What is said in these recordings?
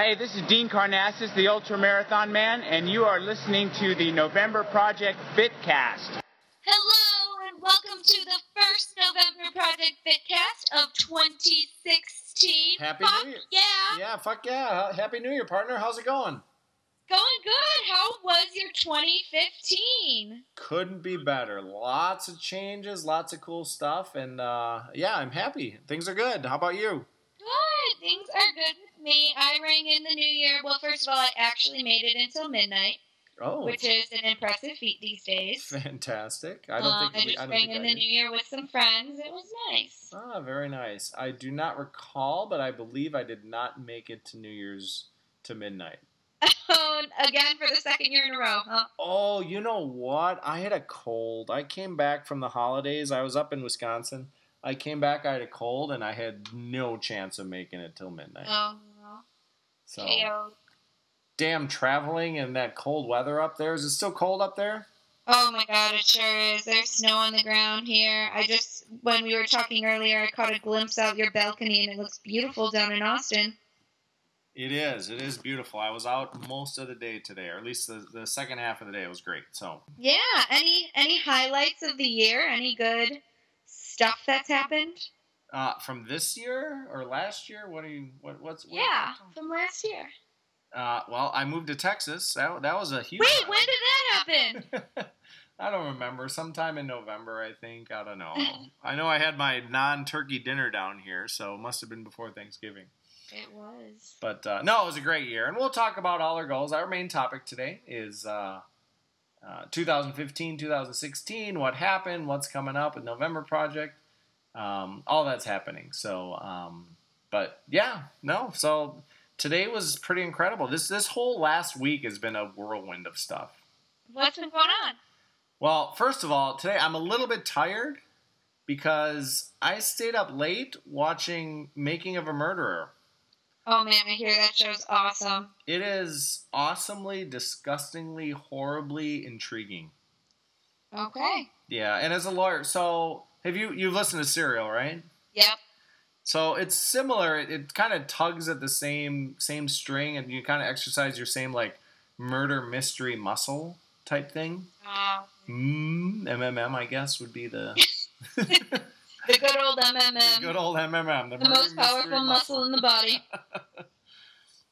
Hey, this is Dean Karnazes, the Ultra Marathon Man, and you are listening to the November Project Fitcast. Hello and welcome to the first November Project Fitcast of 2016. Happy Fuck New Year. Yeah. Yeah, fuck yeah. Happy New Year, partner. How's it going? Going good. How was your 2015? Couldn't be better. Lots of changes, lots of cool stuff, and uh, yeah, I'm happy. Things are good. How about you? Good. Things are good with me. I rang in the new year. Well, first of all, I actually made it until midnight, Oh, which is an impressive feat these days. fantastic. I don't Um, think I we, I don't rang think in I the did. new year with some friends. It was nice. Ah, very nice. I do not recall, but I believe I did not make it to New Year's to midnight. Oh, again for the second year in a row, huh? Oh, you know what? I had a cold. I came back from the holidays. I was up in Wisconsin. I came back. I had a cold, and I had no chance of making it till midnight. Oh, So, KO. damn traveling and that cold weather up there. Is it still cold up there? Oh my god, it sure is. There's snow on the ground here. I just, when we were talking earlier, I caught a glimpse out your balcony and it looks beautiful down in Austin. It is. It is beautiful. I was out most of the day today, or at least the, the second half of the day was great. So, Yeah, any any highlights of the year? Any good stuff that's happened? Uh, from this year or last year, what are you? What, what's? What, Yeah, from last year. Uh, well, I moved to Texas. That, that was a huge. Wait, when did that happen? I don't remember. Sometime in November, I think. I don't know. I know I had my non-turkey dinner down here, so it must have been before Thanksgiving. It was. But uh, no, it was a great year, and we'll talk about all our goals. Our main topic today is uh, uh, 2015, 2016. What happened? What's coming up with November Project? Um, all that's happening. So, um, but yeah, no. So today was pretty incredible. This this whole last week has been a whirlwind of stuff. What's been going on? Well, first of all, today I'm a little bit tired because I stayed up late watching Making of a Murderer. Oh man, I hear that show's awesome. It is awesomely, disgustingly, horribly intriguing. Okay. Yeah, and as a lawyer, so have you you've listened to Serial, right? Yep. So it's similar. It, it kind of tugs at the same same string, and you kind of exercise your same like murder mystery muscle type thing. Uh, Mm, MMM, I guess, would be the, the good old MMM. the good old MMM, the, the most powerful muscle in the body.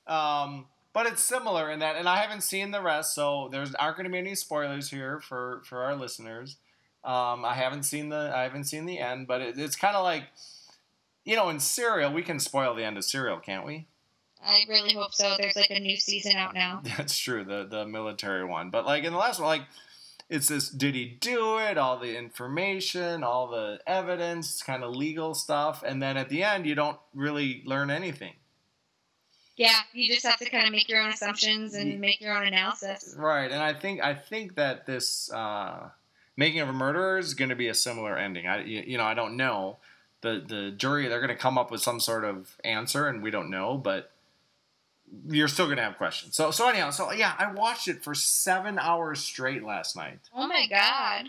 Um, but it's similar in that, and I haven't seen the rest, so there's aren't going to be any spoilers here for for our listeners. Um, I haven't seen the I haven't seen the end, but it, it's kind of like, you know, in Serial, we can spoil the end of Serial, can't we? I really hope so. There's like a new season out now. That's true, the the military one. But like in the last one, like it's this: did he do it? All the information, all the evidence, kind of legal stuff, and then at the end, you don't really learn anything. Yeah, you just have to kind of make your own assumptions and make your own analysis. Right, and I think I think that this uh, making of a murderer is going to be a similar ending. I you, you know I don't know the the jury they're going to come up with some sort of answer, and we don't know, but you're still going to have questions. So so anyhow, so yeah, I watched it for seven hours straight last night. Oh my oh god.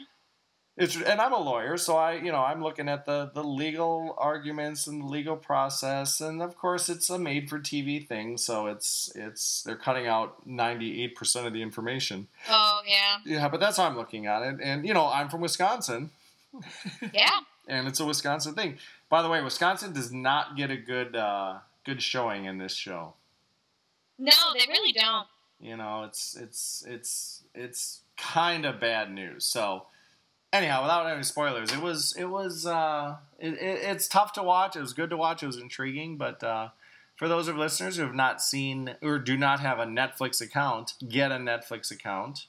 It's and I'm a lawyer, so I you know I'm looking at the the legal arguments and the legal process, and of course it's a made for TV thing, so it's it's they're cutting out 98 percent of the information. Oh yeah. Yeah, but that's how I'm looking at it. And you know, I'm from Wisconsin, Yeah. and it's a Wisconsin thing. By the way, Wisconsin does not get a good uh, good showing in this show. No, they really don't. You know, it's it's it's it's kind of bad news. So anyhow, without any spoilers, it was it was uh, it, it, it's tough to watch. It was good to watch. It was intriguing, but. Uh, for those of listeners who have not seen or do not have a Netflix account, get a Netflix account.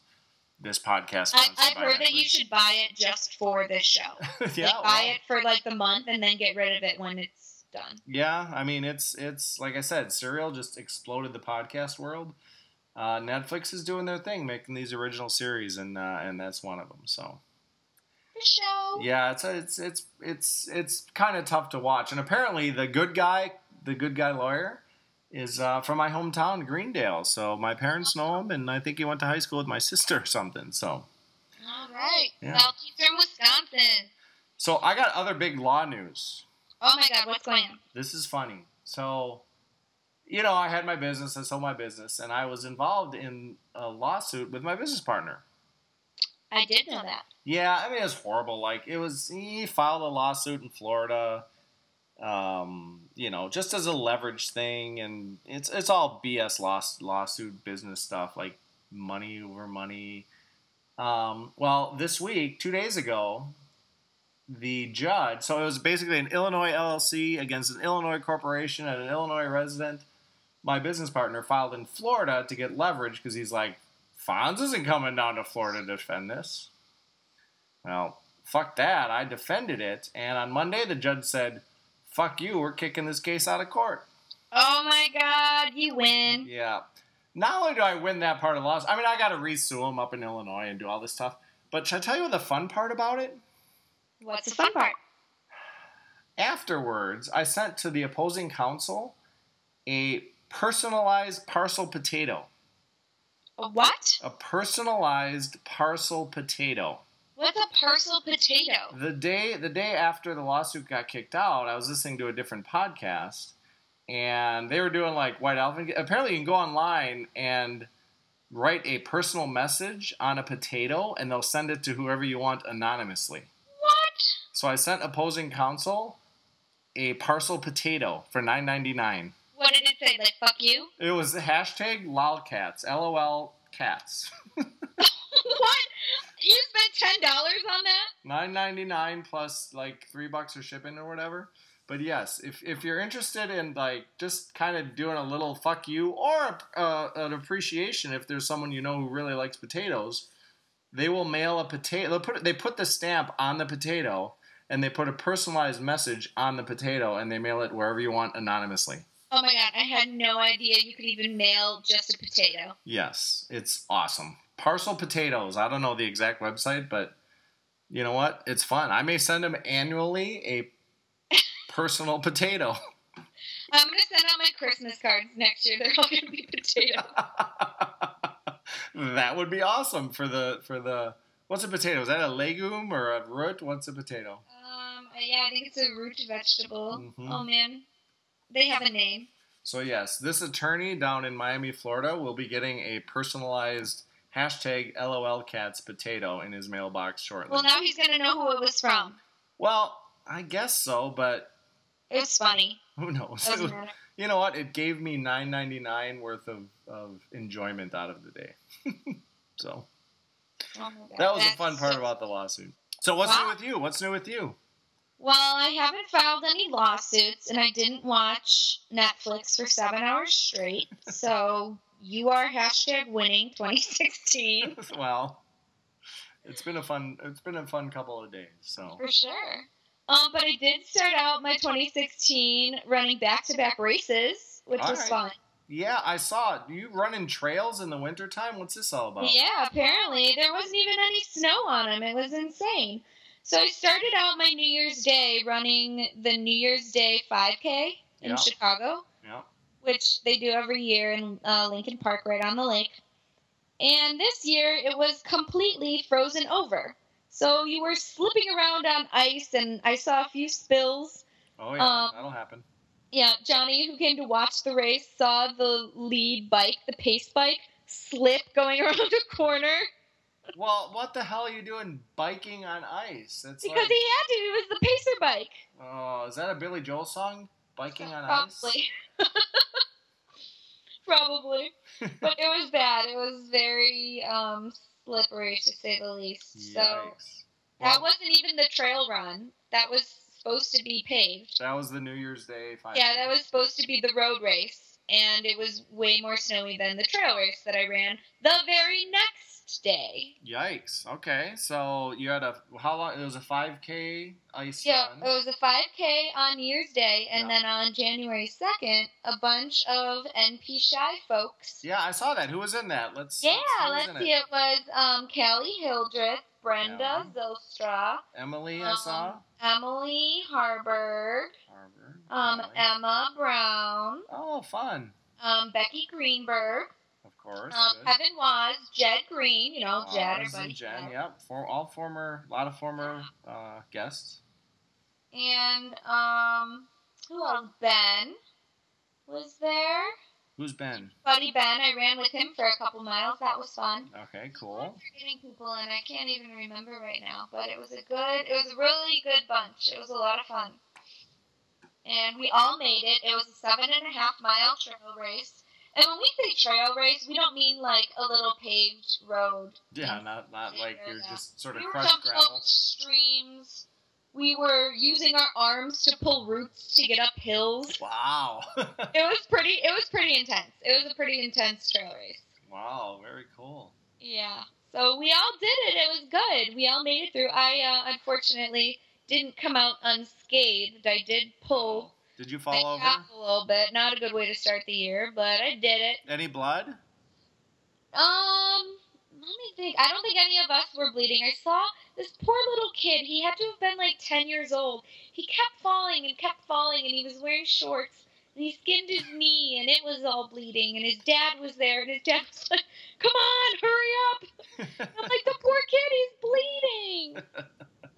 This podcast. I, i've by heard that you should buy it just for this show. yeah, like buy well. it for like the month and then get rid of it when it's done. Yeah, I mean it's it's like I said, Serial just exploded the podcast world. Uh, Netflix is doing their thing, making these original series, and uh, and that's one of them. So The show. yeah, it's it's it's it's it's kind of tough to watch. And apparently, the good guy, the good guy lawyer, is uh, from my hometown, Greendale. So my parents know him, and I think he went to high school with my sister or something. So All right. Yeah. Southeastern Wisconsin. so I got other big law news. Oh my god, what's going on? This is funny. So you know, I had my business, I sold my business, and I was involved in a lawsuit with my business partner. I did know that. Yeah, I mean, it was horrible. Like, it was, he filed a lawsuit in Florida, um, you know, just as a leverage thing, and it's it's all BS law, lawsuit business stuff, like money over money. Um, well, this week, two days ago, the judge, so it was basically an Illinois LLC against an Illinois corporation and an Illinois resident. My business partner filed in Florida to get leverage because he's like, Fons isn't coming down to Florida to defend this. Well, fuck that. I defended it. And on Monday, the judge said, fuck you, we're kicking this case out of court. Oh my god, you win. Yeah. Not only do I win that part of the loss, I mean, I got to resue him up in Illinois and do all this stuff. But should I tell you the fun part about it? What's the fun part? Afterwards, I sent to the opposing counsel a personalized parcel potato. A what? A personalized parcel potato. What's a parcel potato? The day the day after the lawsuit got kicked out, I was listening to a different podcast, and they were doing like white elephant. Apparently, you can go online and write a personal message on a potato, and they'll send it to whoever you want anonymously. What? So I sent opposing counsel a parcel potato for nine ninety nine. What did say? Like fuck you? It was hashtag lolcats, LOL cats. what? You spent ten dollars on that? Nine ninety nine plus like three bucks for shipping or whatever. But yes, if, if you're interested in like just kind of doing a little fuck you or uh, an appreciation, if there's someone you know who really likes potatoes, they will mail a potato. They put they put the stamp on the potato and they put a personalized message on the potato and they mail it wherever you want anonymously. Oh my god, I had no idea you could even mail just a potato. Yes, it's awesome. Parcel potatoes. I don't know the exact website, but you know what? It's fun. I may send them annually a personal potato. I'm gonna send out my Christmas cards next year. They're all gonna be potato. that would be awesome for the for the what's a potato? Is that a legume or a root? What's a potato? Um, yeah, I think it's a root vegetable. Mhm. Oh man, they have a name. So yes, this attorney down in Miami, Florida, will be getting a personalized hashtag LOL cats potato in his mailbox shortly. Well, now he's gonna know who it was from. Well, I guess so, but It's funny. who knows? Doesn't you know what? It gave me nine ninety nine worth of, of enjoyment out of the day. so Oh that was the fun part so- about the lawsuit. So what's new with you? What's new with you? Well, I haven't filed any lawsuits, and I didn't watch Netflix for seven hours straight. So you are hashtag winning 2016 well, it's been a fun it's been a fun couple of days. So for sure. Um, but I did start out my 2016 running back-to-back races, which All was right. fun. yeah, I saw it. You running trails in the wintertime? What's this all about? Yeah, apparently there wasn't even any snow on them. It was insane. So I started out my New Year's Day running the New Year's Day 5K in Yeah. Chicago. Yeah. which they do every year in uh, Lincoln Park, right on the lake. And this year it was completely frozen over. So you were slipping around on ice, and I saw a few spills. Oh yeah, Um, that'll happen. Yeah, Johnny, who came to watch the race, saw the lead bike, the pace bike, slip going around a corner Well, what the hell are you doing biking on ice? That's because like, he had to. It was the pacer bike. oh, is that a Billy Joel song? Biking on ice. Probably. Probably. But it was bad. It was very um, slippery, to say the least. So Yikes. that wasn't even the trail run. That was supposed to be paved. that was the New Year's Day. 5K. Yeah, that was supposed to be the road race. And it was way more snowy than the trail race that I ran the very next day. Yikes. Okay, so you had a how long? It was a 5K ice Yeah, run. it was a 5K on New Year's Day, and Yeah. then on January 2nd, a bunch of NP Chi folks Yeah, I saw that. Who was in that? Let's. Yeah, was let's see. It was um, Callie Hildreth, Brenda Zilstra, Emily, I um, saw. Emily Harburg, Harvard. um, Emily. Emma Brown, Oh, fun. um, Becky Greenberg, Of course. um. Kevin was Jed Green, you know, Oz Jed, everybody. Jen, yep. For all former, a lot of former uh, guests. And um, who else? Ben. was there. Who's Ben? Buddy Ben. I ran with him for a couple miles. That was fun. Okay, cool. I'm forgetting people, and I can't even remember right now. But it was a good. It was a really good bunch. It was a lot of fun. And we all made it. It was a seven and a half mile trail race. And when we say trail race, we don't mean like a little paved road. Yeah, not not like you're just sort of we were crushed gravel. streams. We were using our arms to pull roots to get up hills. Wow. It was pretty. It was pretty intense. It was a pretty intense trail race. wow, very cool. Yeah. So we all did it. It was good. We all made it through. I uh, unfortunately didn't come out unscathed. I did pull Did you fall over? calf a little bit. Not a good way to start the year, but I did it. Any blood? Um, let me think. I don't think any of us were bleeding. I saw this poor little kid. He had to have been like 10 years old. He kept falling and kept falling, and he was wearing shorts. And he skinned his knee, and it was all bleeding. And his dad was there, and his dad was like, "Come on, hurry up!" I'm like, "The poor kid, he's bleeding."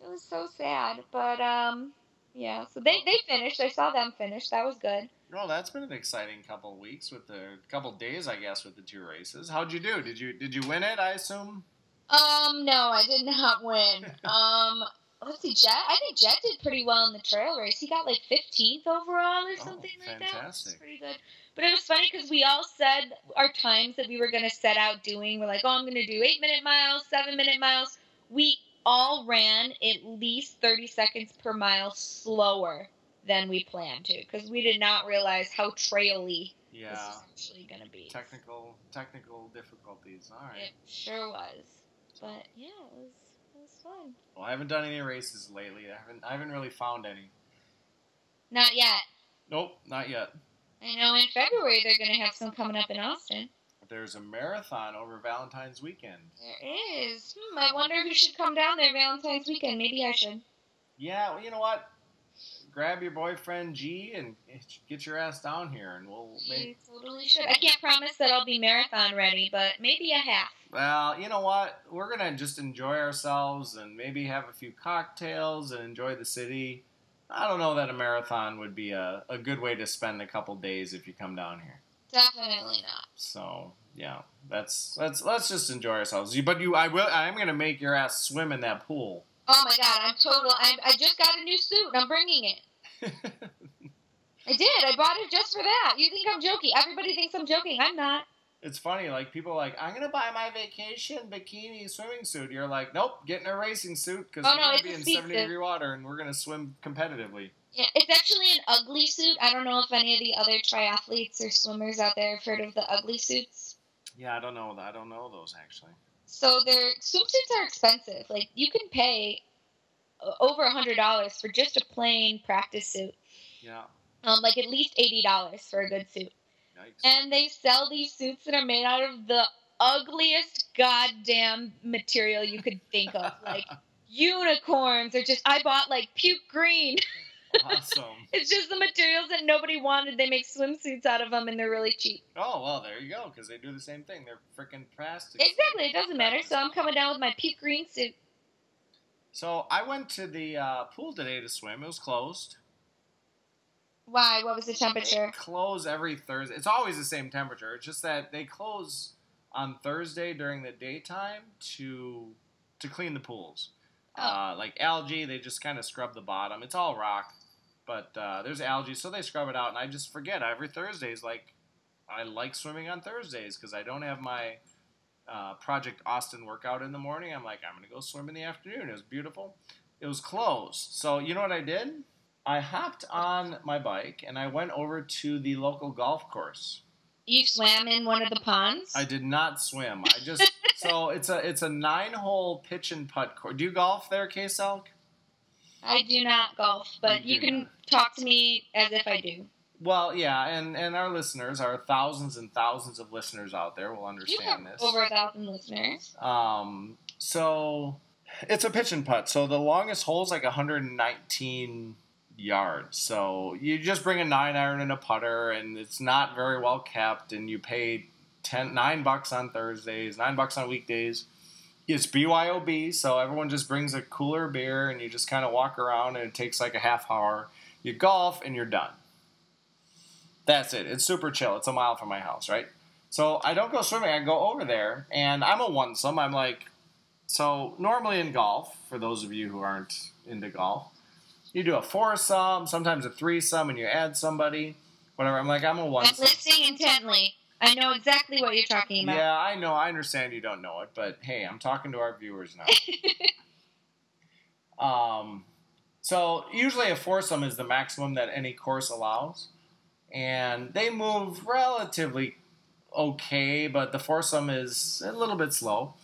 It was so sad, but um, yeah. So they they finished. I saw them finish. That was good. Well, that's been an exciting couple weeks with the couple days, I guess, with the two races. How'd you do? Did you did you win it? I assume. Um, no, I did not win. um, let's see, Jed. I think Jed did pretty well in the trail race. He got like 15th overall or Oh, something like that. fantastic. Pretty good. But it was funny because we all said our times that we were going to set out doing. We're like, oh, I'm going to do eight minute miles, seven minute miles. We all ran at least 30 seconds per mile slower than we planned to because we did not realize how traily this Yeah. was actually going to be. Technical technical difficulties. All right. It sure was. But yeah, it was it was fun. Well, I haven't done any races lately. I haven't I haven't really found any. Not yet. Nope, not yet. I know in February they're going to have some coming up in Austin. There's a marathon over Valentine's weekend. There is. Hmm, I wonder who should come down there Valentine's weekend. Maybe I should. Yeah, well, you know what? Grab your boyfriend G and get your ass down here, and we'll make. You totally should. I can't promise that I'll be marathon ready, but maybe a half. Well, you know what? We're gonna just enjoy ourselves and maybe have a few cocktails and enjoy the city. I don't know that a marathon would be a, a good way to spend a couple days if you come down here. Definitely not. So yeah, that's let's let's just enjoy ourselves. You- But you, I will. I'm gonna make your ass swim in that pool. Oh my god, I'm total. I, I just got a new suit and I'm bringing it. I did. I bought it just for that. You think I'm joking? Everybody thinks I'm joking. I'm not. it's funny, like people are like, I'm gonna buy my vacation bikini swimming suit. You're like, nope, getting a racing suit because Oh, we're no, gonna be in 70 suit. degree water and we're gonna swim competitively. Yeah, it's actually an ugly suit. I don't know if any of the other triathletes or swimmers out there have heard of the ugly suits. Yeah, I don't know. I don't know those actually. So their swimsuits are expensive. Like you can pay uh, over a hundred dollars for just a plain practice suit. Yeah, Um, like at least eighty dollars for a good suit. yikes. And they sell these suits that are made out of the ugliest goddamn material you could think of. Like unicorns or just I bought like puke green. awesome. It's just the materials that nobody wanted. They make swimsuits out of them and they're really cheap. Oh well, there you go. Because they do the same thing. They're freaking plastic. Exactly, it doesn't matter. So I'm coming down with my puke green suit. So I went to the uh, pool today to swim. It was closed. Why? What was the temperature? They close every Thursday. It's always the same temperature. It's just that they close on Thursday during the daytime to to clean the pools. Oh. Uh, like algae, they just kind of scrub the bottom. It's all rock, but uh, there's algae, so they scrub it out. And I just forget every Thursday is like I like swimming on Thursdays because I don't have my uh, Project Austin workout in the morning. I'm like I'm gonna go swim in the afternoon. It was beautiful. It was closed. So you know what I did? I hopped on my bike and I went over to the local golf course. You swam in one of the ponds? I did not swim. I just so it's a it's a nine hole pitch and putt course. Do you golf there, K-Salk? I do not golf, but You you can talk to me as if I do. Well, yeah, and and our listeners, our thousands and thousands of listeners out there will understand this. over a thousand listeners. Um, so it's a pitch and putt. So the longest hole is like 119 yards. So you just bring a nine iron and a putter, and it's not very well kept, and you pay ten nine bucks on Thursdays, nine bucks on weekdays. It's BYOB, so everyone just brings a cooler beer, and you just kind of walk around, and it takes like a half hour. You golf, and you're done. That's it. It's super chill. It's a mile from my house, right? So I don't go swimming. I go over there, and I'm a one some. I'm like, so normally in golf, for those of you who aren't into golf, you do a foursome, sometimes a threesome, and you add somebody, whatever. I'm like, I'm a one I'm listening intently. I know exactly what you're talking about. Yeah, I know. I understand you don't know it, but hey, I'm talking to our viewers now. um, so usually a foursome is the maximum that any course allows, and they move relatively okay, but the foursome is a little bit slow.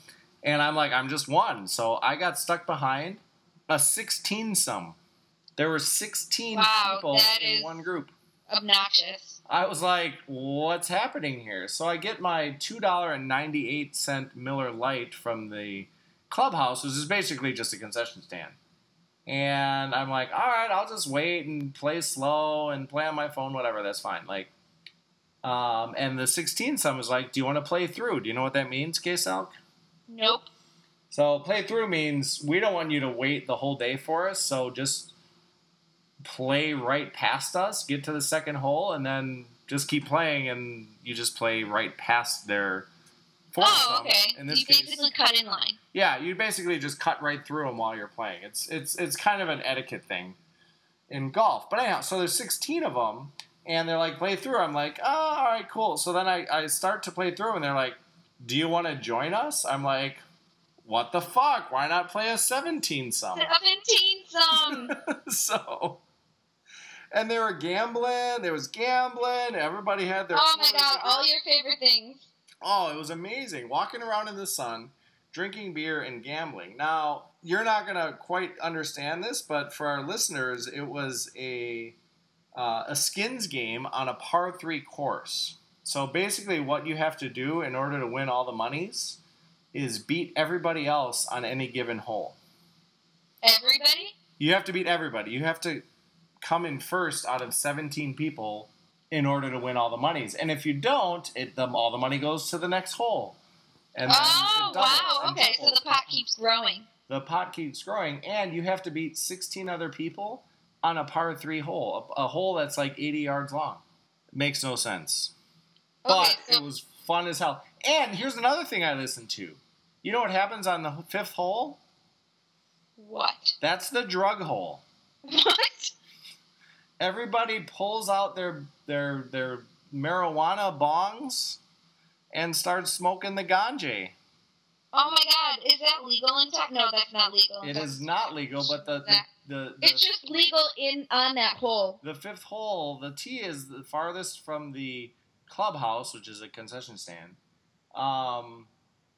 And I'm like, I'm just one, so I got stuck behind a 16 some. There were 16 Wow, people that in is- one group. Obnoxious. I was like, what's happening here? So I get my $2.98 Miller Lite from the clubhouse, which is basically just a concession stand. And I'm like, all right, I'll just wait and play slow and play on my phone, whatever, that's fine. Like, um, and the 16 some was like, do you want to play through? Do you know what that means, K-Salk? Nope. So play through means we don't want you to wait the whole day for us, so just play right past us, get to the second hole, and then just keep playing, and you just play right past their. Oh, okay. In this you case, basically cut in line. yeah, you basically just cut right through them while you're playing. It's it's it's kind of an etiquette thing in golf. But anyhow, so there's 16 of them, and they're like play through. I'm like, oh, all right, cool. So then I I start to play through, and they're like, do you want to join us? I'm like, what the fuck? Why not play a 17 some? 17 some. so. And they were gambling. There was gambling. Everybody had their. oh my god, all your favorite things. Oh, it was amazing. Walking around in the sun, drinking beer, and gambling. Now, you're not going to quite understand this, but for our listeners, it was a, uh, a skins game on a par three course. So basically, what you have to do in order to win all the monies is beat everybody else on any given hole. Everybody? You have to beat everybody. You have to come in first out of 17 people in order to win all the monies. And if you don't, it the, all the money goes to the next hole. And Oh, it wow. Okay, so the pot keeps growing. the pot keeps growing, and you have to beat 16 other people on a par three hole, a, a hole that's like 80 yards long. Makes no sense. Okay, But so it was fun as hell. And here's another thing I listened to. You know what happens on the fifth hole? what? That's the drug hole. What? Everybody pulls out their their their marijuana bongs and starts smoking the ganja. Oh my god, is that legal in Texas? No, that's not legal. It is not legal, but the the, That- the, It's just legal in on that hole. the fifth hole, the tee is the farthest from the clubhouse, which is a concession stand. Um,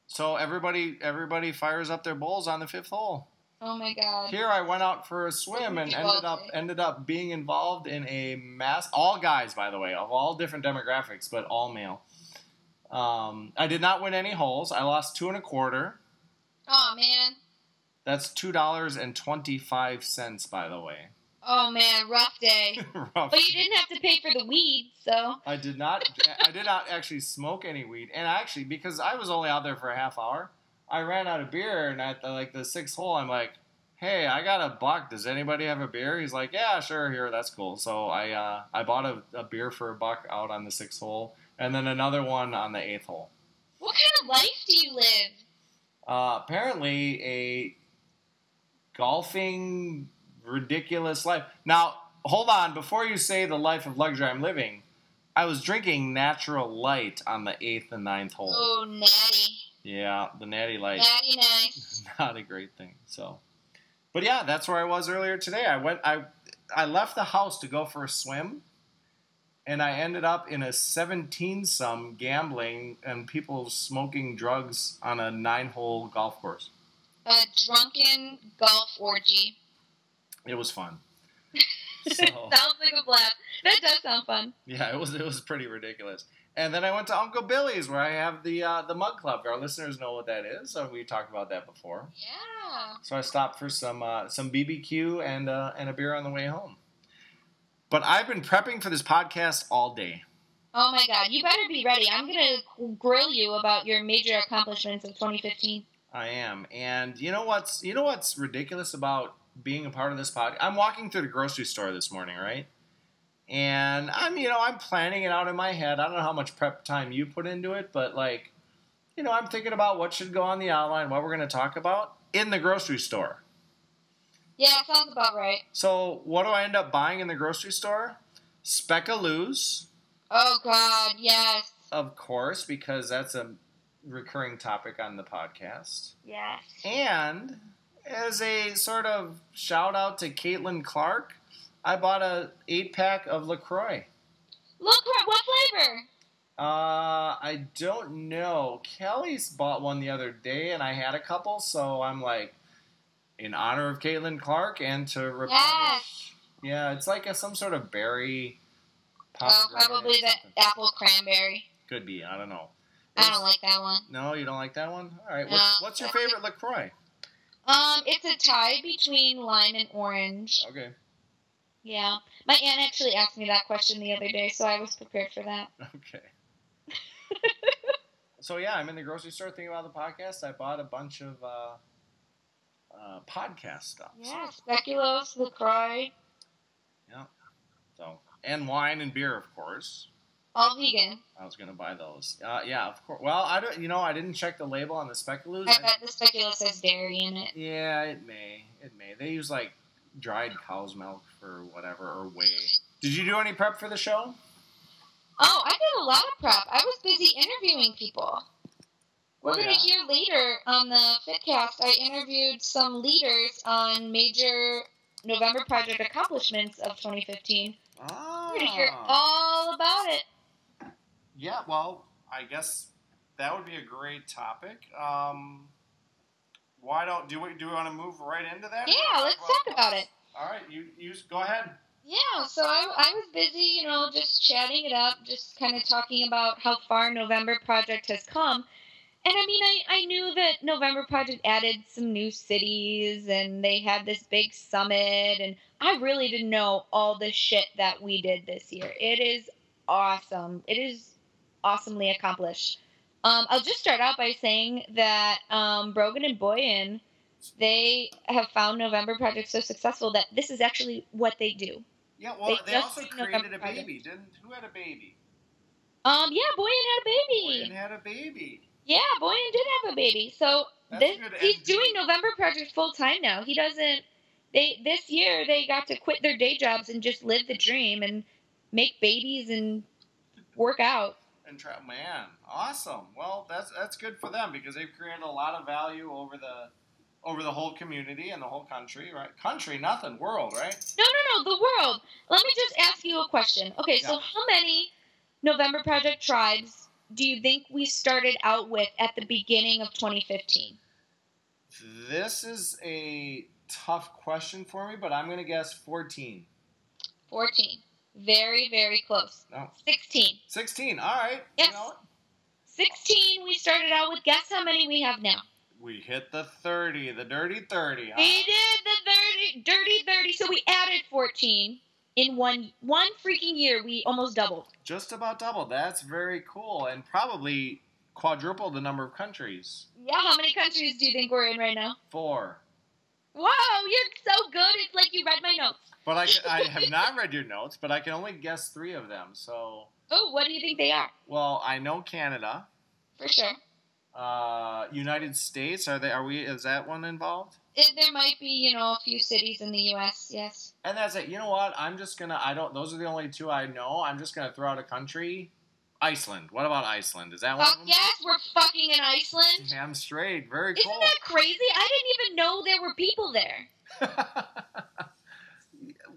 so everybody everybody fires up their bowls on the fifth hole. Oh my god. Here I went out for a swim and ended up ended up being involved in a mass all guys by the way of all different demographics but all male. Um, I did not win any holes. I lost two and a quarter. Oh man. That's two dollars and twenty five cents by the way. Oh man, rough day. Rough. But you didn't have to pay for the weed, so I did not. I did not actually smoke any weed, and actually because I was only out there for a half hour, I ran out of beer, and at the, like the sixth hole, I'm like, "Hey, I got a buck. Does anybody have a beer?" He's like, "Yeah, sure, here, that's cool." So I uh, I bought a, a beer for a buck out on the sixth hole, and then another one on the eighth hole. what kind of life do you live? Uh, apparently, a golfing ridiculous life. Now, hold on. Before you say the life of luxury I'm living, I was drinking natural light on the eighth and ninth hole. Oh natty. Yeah, the natty light Natty nice. not a great thing. So, but yeah, that's where I was earlier today. I went. I I left the house to go for a swim. And I ended up in a 17 some gambling and people smoking drugs on a nine hole golf course. A drunken golf orgy. It was fun. So Sounds like a blast. That does sound fun. yeah, it was it was pretty ridiculous. And then I went to Uncle Billy's where I have the uh, the mug club. Our listeners know what that is, so we talked about that before. Yeah. So I stopped for some uh, some BBQ and uh, and a beer on the way home. But I've been prepping for this podcast all day. Oh my god, you better be ready. I'm gonna grill you about your major accomplishments of 2015. I am, and you know what's you know what's ridiculous about being a part of this pod? I'm walking through the grocery store this morning, right? And I'm, you know, I'm planning it out in my head. I don't know how much prep time you put into it, but like, you know, I'm thinking about what should go on the outline, what we're going to talk about in the grocery store. Yeah, sounds about right. So, what do I end up buying in the grocery store? Speculoos, Oh God, yes, of course, because that's a recurring topic on the podcast. yes. And as a sort of shout out to Caitlin Clark, I bought a eight pack of LaCroix. Look, what what flavor? Uh, I don't know. Kelly's bought one the other day, and I had a couple, so I'm like, in honor of Caitlin Clark and to replenish. Yes. Yeah, it's like a, some sort of berry. Oh, probably the apple cranberry. Could be. I don't know. I don't like that one. No, you don't like that one. All right. No. What's, what's your favorite LaCroix? Um, it's a tie between lime and orange. Okay. Yeah, my aunt actually asked me that question the other day, so I was prepared for that. Okay. so yeah, I'm in the grocery store thinking about the podcast. I bought a bunch of uh, uh, podcast stuff. Yeah, speculoos, LaCroix, Yeah. So and wine and beer, of course. all vegan. I was gonna buy those. Uh, yeah, of course. Well, I don't. You know, I didn't check the label on the speculoos. I bet the speculoos says dairy in it. yeah, it may. It may. They use like dried cow's milk for whatever or whey. Did you do any prep for the show? Oh, I did a lot of prep. I was busy interviewing people. We're Oh, going yeah? to hear later on the Fitcast. I interviewed some leaders on major November Project accomplishments of 2015. Ah. We're going to hear all about it. Yeah, well, I guess that would be a great topic. Um, why don't do we do we want to move right into that? Yeah, let's talk about it. All right, you you go ahead. Yeah, so I, I was busy, you know, just chatting it up, just kind of talking about how far November Project has come. And I mean, I, I knew that November Project added some new cities and they had this big summit. And I really didn't know all the shit that we did this year. It is awesome. It is awesomely accomplished. Um, I'll just start out by saying that um, Brogan and Bojan, they have found November Project so successful that this is actually what they do. Yeah, well, They they, also created a baby, didn't? Who had a baby? Um, yeah, Bojan had a baby. Bojan had a baby. Yeah, Bojan did have a baby. So this, he's doing November Project full time now. He doesn't. They this year they got to quit their day jobs and just live the dream and make babies and work out. And try, man, awesome. Well, that's that's good for them because they've created a lot of value over the over the whole community and the whole country, right? Country, nothing, world, right? No, no, no, the world. Let me just ask you a question. Okay, so how many November Project tribes do you think we started out with at the beginning of 2015? This is a tough question for me, but I'm going to guess 14. 14. Very, very close. No. 16. 16. All right. Yes. You know 16 we started out with. Guess how many we have now? We hit the 30, the dirty 30. huh? We did the 30, dirty 30. So we added 14 in one one freaking year. We almost doubled. Just about doubled That's very cool. And probably quadrupled the number of countries. Yeah, how many countries do you think we're in right now? Four. Wow, you're so good. It's like you read my notes. But I, I have not read your notes, but I can only guess three of them. So, Oh, what do you think they are? well, I know Canada. For sure. Uh, United States. Are they? Are we? Is that one involved? It, there might be, you know, a few cities in the U.S. Yes. And that's it. You know what? I'm just gonna. I don't. Those are the only two I know. I'm just gonna throw out a country. Iceland. What about Iceland? Is that one? Fuck of them? yes, we're fucking in Iceland. Damn straight. Very cool. Isn't that crazy? I didn't even know there were people there.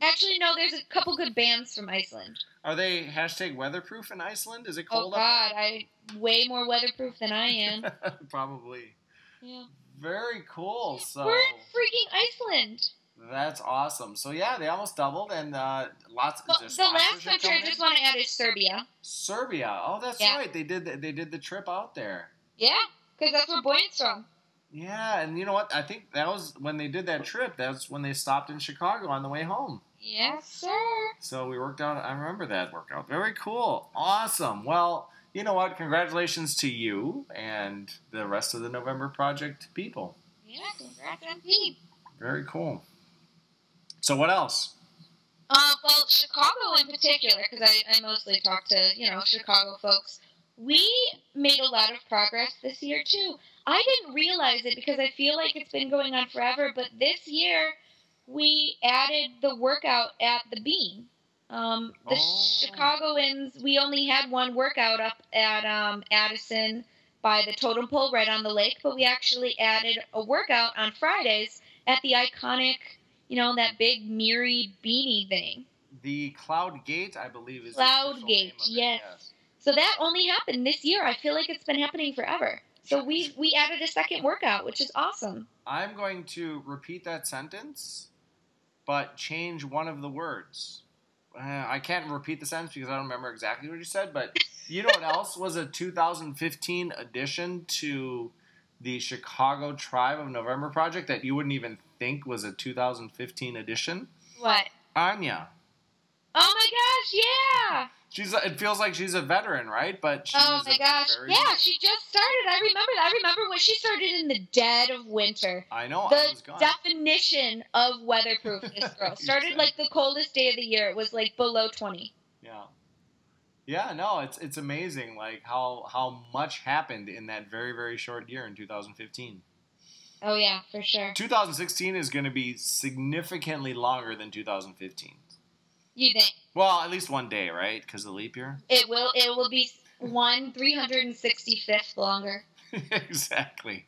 Actually, no, there's a couple good bands from Iceland. Are they hashtag weatherproof in Iceland? Is it cold? Oh cold God, I way more weatherproof than I am. Probably. Yeah. Very cool. So We're in freaking Iceland. That's awesome. So yeah, they almost doubled, and uh, lots. Well, the last country I just want to add is Serbia. Serbia. Oh, that's Yeah. right. They did. The, they did the trip out there. Yeah, because that's where Bojan's from. Yeah, and you know what? I think that was when they did that trip. That's when they stopped in Chicago on the way home. Yes, sir. So we worked out. I remember that workout. Very cool. Awesome. Well, you know what? Congratulations to you and the rest of the November Project people. Yeah, congrats on Pete. Very cool. So what else? Uh, well, Chicago in particular, because I, I mostly talk to, you know, Chicago folks, we made a lot of progress this year, too. I didn't realize it because I feel like it's been going on forever, but this year we added the workout at the Bean. Um, the Oh. Chicagoans, we only had one workout up at um, Addison by the totem pole right on the lake, but we actually added a workout on Fridays at the iconic, you know, that big Miri beanie thing. The Cloud Gate, I believe, is Cloud the Gate, it, yes. So that only happened this year. I feel like it's been happening forever. So we we added a second workout, which is awesome. I'm going to repeat that sentence, but change one of the words. Uh, I can't repeat the sentence because I don't remember exactly what you said, but you know what else was a 2015 addition to the Chicago Tribe of November project that you wouldn't even think was a 2015 edition? What? Anya. Oh my gosh, yeah! She's. It feels like she's a veteran, right? But she oh my gosh, very- yeah, she just started. I remember. I remember when she started in the dead of winter. I know. I was The gone. definition of weatherproof this girl started like the coldest day of the year. It was like below 20. Yeah. Yeah, no, it's it's amazing like how how much happened in that very very short year in 2015. Oh yeah, for sure. 2016 is going to be significantly longer than 2015. You think Well, at least one day, right? Because the leap year. it will? It will be one 365th longer. exactly.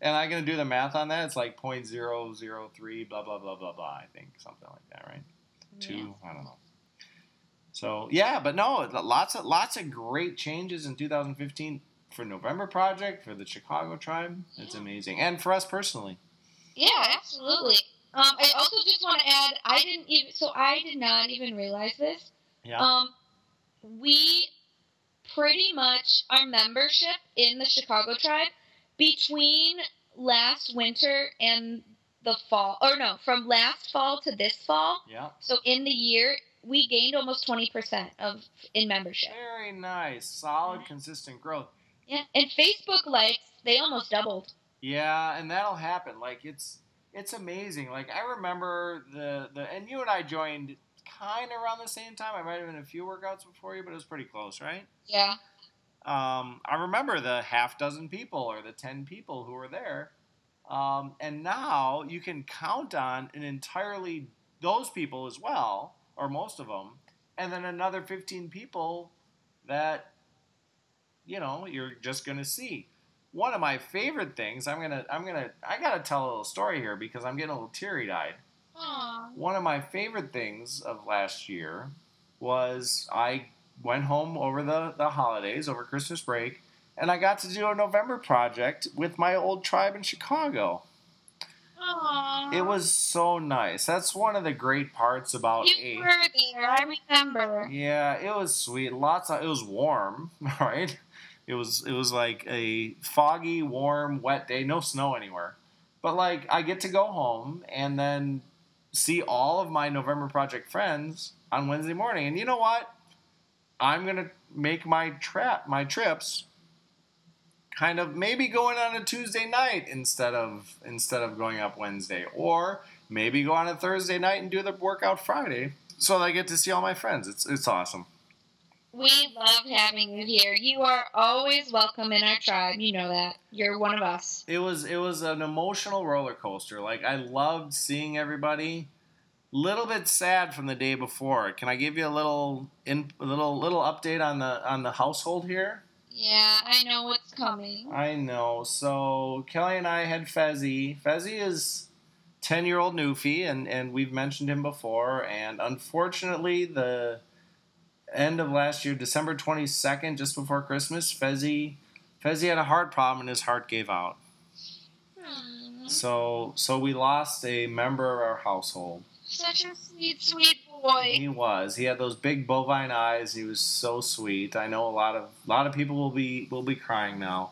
And I'm going to do the math on that. It's like 0.003 blah blah blah blah blah. I think something like that, right? two. I don't know. So yeah, but no, lots of lots of great changes in 2015 for November Project for the Chicago Tribe. It's Yeah. amazing, and for us personally. Yeah, absolutely. Um, I also just want to add, I didn't even, so I did not even realize this. Yeah. Um, we pretty much our membership in the Chicago tribe between last winter and the fall, or no, from last fall to this fall. yeah. So in the year, we gained almost twenty percent of in membership. Very nice, solid, consistent growth. Yeah, and Facebook likes they almost doubled. Yeah, and that'll happen. Like it's it's amazing. Like I remember the the and you and I joined kind of around the same time. I might have been a few workouts before you, but it was pretty close, right? Yeah. um, I remember the half dozen people or the 10 people who were there. Um, and now you can count on an entirely those people as well, or most of them, and then another 15 people that, you know, you're just going to see. One of my favorite things, I'm going to, I'm going to, I got to tell a little story here because I'm getting a little teary eyed Aww. one of my favorite things of last year was I went home over the, the holidays, over Christmas break, and I got to do a November project with my old tribe in Chicago. Aww. It was so nice. That's one of the great parts about You a. were there. I remember. Yeah, it was sweet. Lots of it was warm, right? It was it was like a foggy, warm, wet day. No snow anywhere. But like I get to go home and then see all of my November Project friends on Wednesday morning. And you know what? I'm gonna make my trap my trips kind of maybe going on a Tuesday night instead of instead of going up Wednesday. Or maybe go on a Thursday night and do the workout Friday. So I get to see all my friends. It's it's awesome. We love having you here. You are always welcome in our tribe. You know that. You're one of us. It was it was an emotional roller coaster. Like I loved seeing everybody. Little bit sad from the day before. Can I give you a little in a little little update on the on the household here? Yeah, I know what's coming. I know. So Kelly and I had Fezzy. Fezzy is ten year old Newfie, and and we've mentioned him before. And unfortunately, the end of last year, December twenty second, just before Christmas, Fezzy Fezzy had a heart problem, and his heart gave out. Hmm, So so we lost a member of our household. such a sweet, sweet boy. He was. He had those big bovine eyes. He was so sweet. I know a lot of a lot of people will be will be crying now.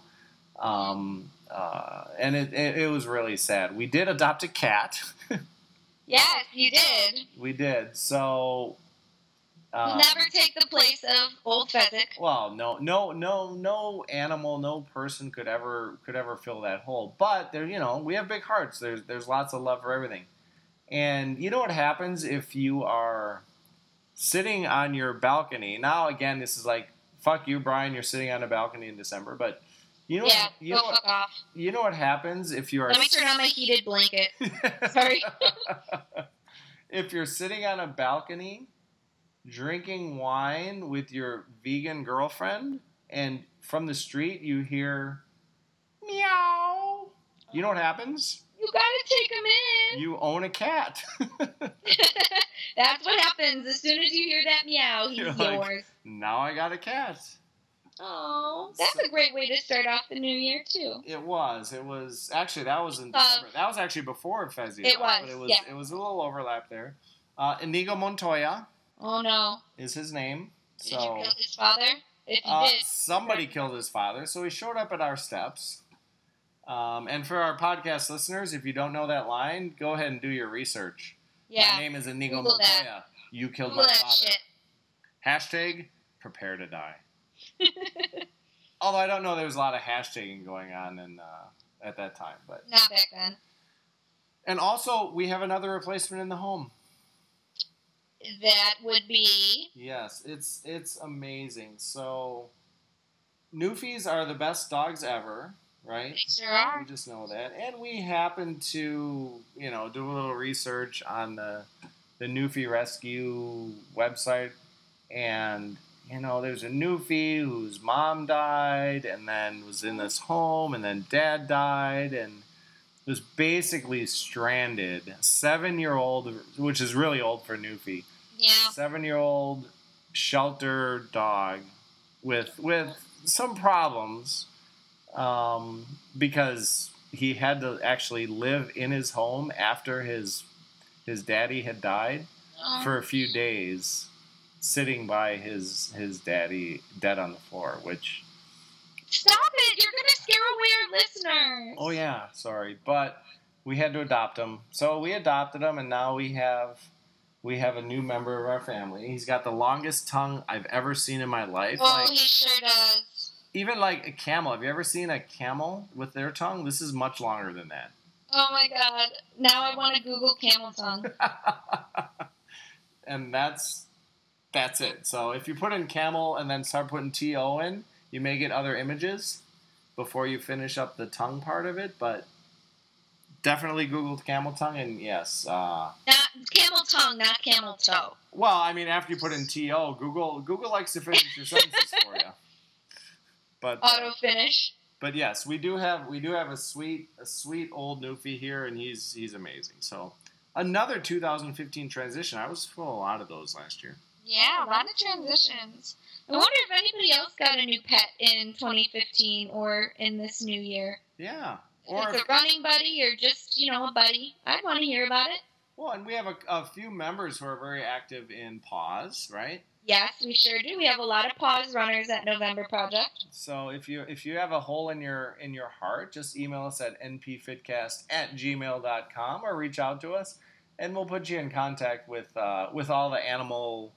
Um, uh, and it, it, it was really sad. We did adopt a cat. Yes, you did. we did. So um, We'll never take the place of old Fezzik. well, no, no, no, no animal, no person could ever could ever fill that hole. But there, you know, we have big hearts. There's there's lots of love for everything. And you know what happens if you are sitting on your balcony. Now, again, this is like fuck you, Brian. You're sitting on a balcony in December, but you know, yeah, what, you go know, what, off. you know what happens if you are. Let me turn on my heated blanket. Sorry. if you're sitting on a balcony drinking wine with your vegan girlfriend, and from the street you hear meow, you know what happens? You gotta take him in. You own a cat. That's what happens as soon as you hear that meow. He's You're like- now I got a cat. Oh, that's a great way to start off the new year too. It was. It was actually that was in Uh, December. that was actually before Fezzi. It was, but it was. yeah. It was a little overlap there. Uh, Inigo Montoya Oh no! is his name. Did you So kill his father? If you uh, did, somebody killed his father, so he showed up at our steps. Um, and for our podcast listeners, if you don't know that line, go ahead and do your research. Yeah. My name is Inigo Google. Montoya. You killed Google my father. shit. Hashtag prepare to die. Although I don't know, there was a lot of hashtagging going on in, uh, at that time, but Not back then. and also we have another replacement in the home. That would be Yes, it's it's amazing. So, Newfies are the best dogs ever, right? they sure are. We just know that, and we happen to, you know, do a little research on the the Newfie Rescue website, and you know, there's a Newfie whose mom died, and then was in this home, and then dad died, and was basically stranded. Seven year old, which is really old for Newfie Yeah. seven year old shelter dog with with some problems um, because he had to actually live in his home after his his daddy had died Oh, for a few days sitting by his his daddy dead on the floor which Stop it! You're gonna scare away our listeners. oh yeah sorry but we had to adopt him so we adopted him and now we have we have a new member of our family he's got the longest tongue i've ever seen in my life Oh, like he sure does. even like a camel have you ever seen a camel with their tongue this is much longer than that Oh my god! Now I want to Google camel tongue. and that's that's it so if you put in camel and then start putting to in you may get other images before you finish up the tongue part of it but definitely google camel tongue and yes uh, Not camel tongue, not camel toe. well i mean after you put in to google google likes to finish your sentences for you but uh, Auto finish. but yes, we do have we do have a sweet a sweet old Newfie here, and he's he's amazing. So another 2015 transition. I was full of a lot of those last year. Yeah, a lot of transitions. I wonder if anybody else got a new pet in 2015 or in this new year. Yeah. If Or it's a running buddy or just, you know, a buddy. I'd want to hear about it. Well, and we have a, a few members who are very active in Paws, right? Yes, we sure do. We have a lot of PAWS runners at November Project. So if you if you have a hole in your in your heart, just email us at npfitcast at gmail.com or reach out to us, and we'll put you in contact with uh, with all the animal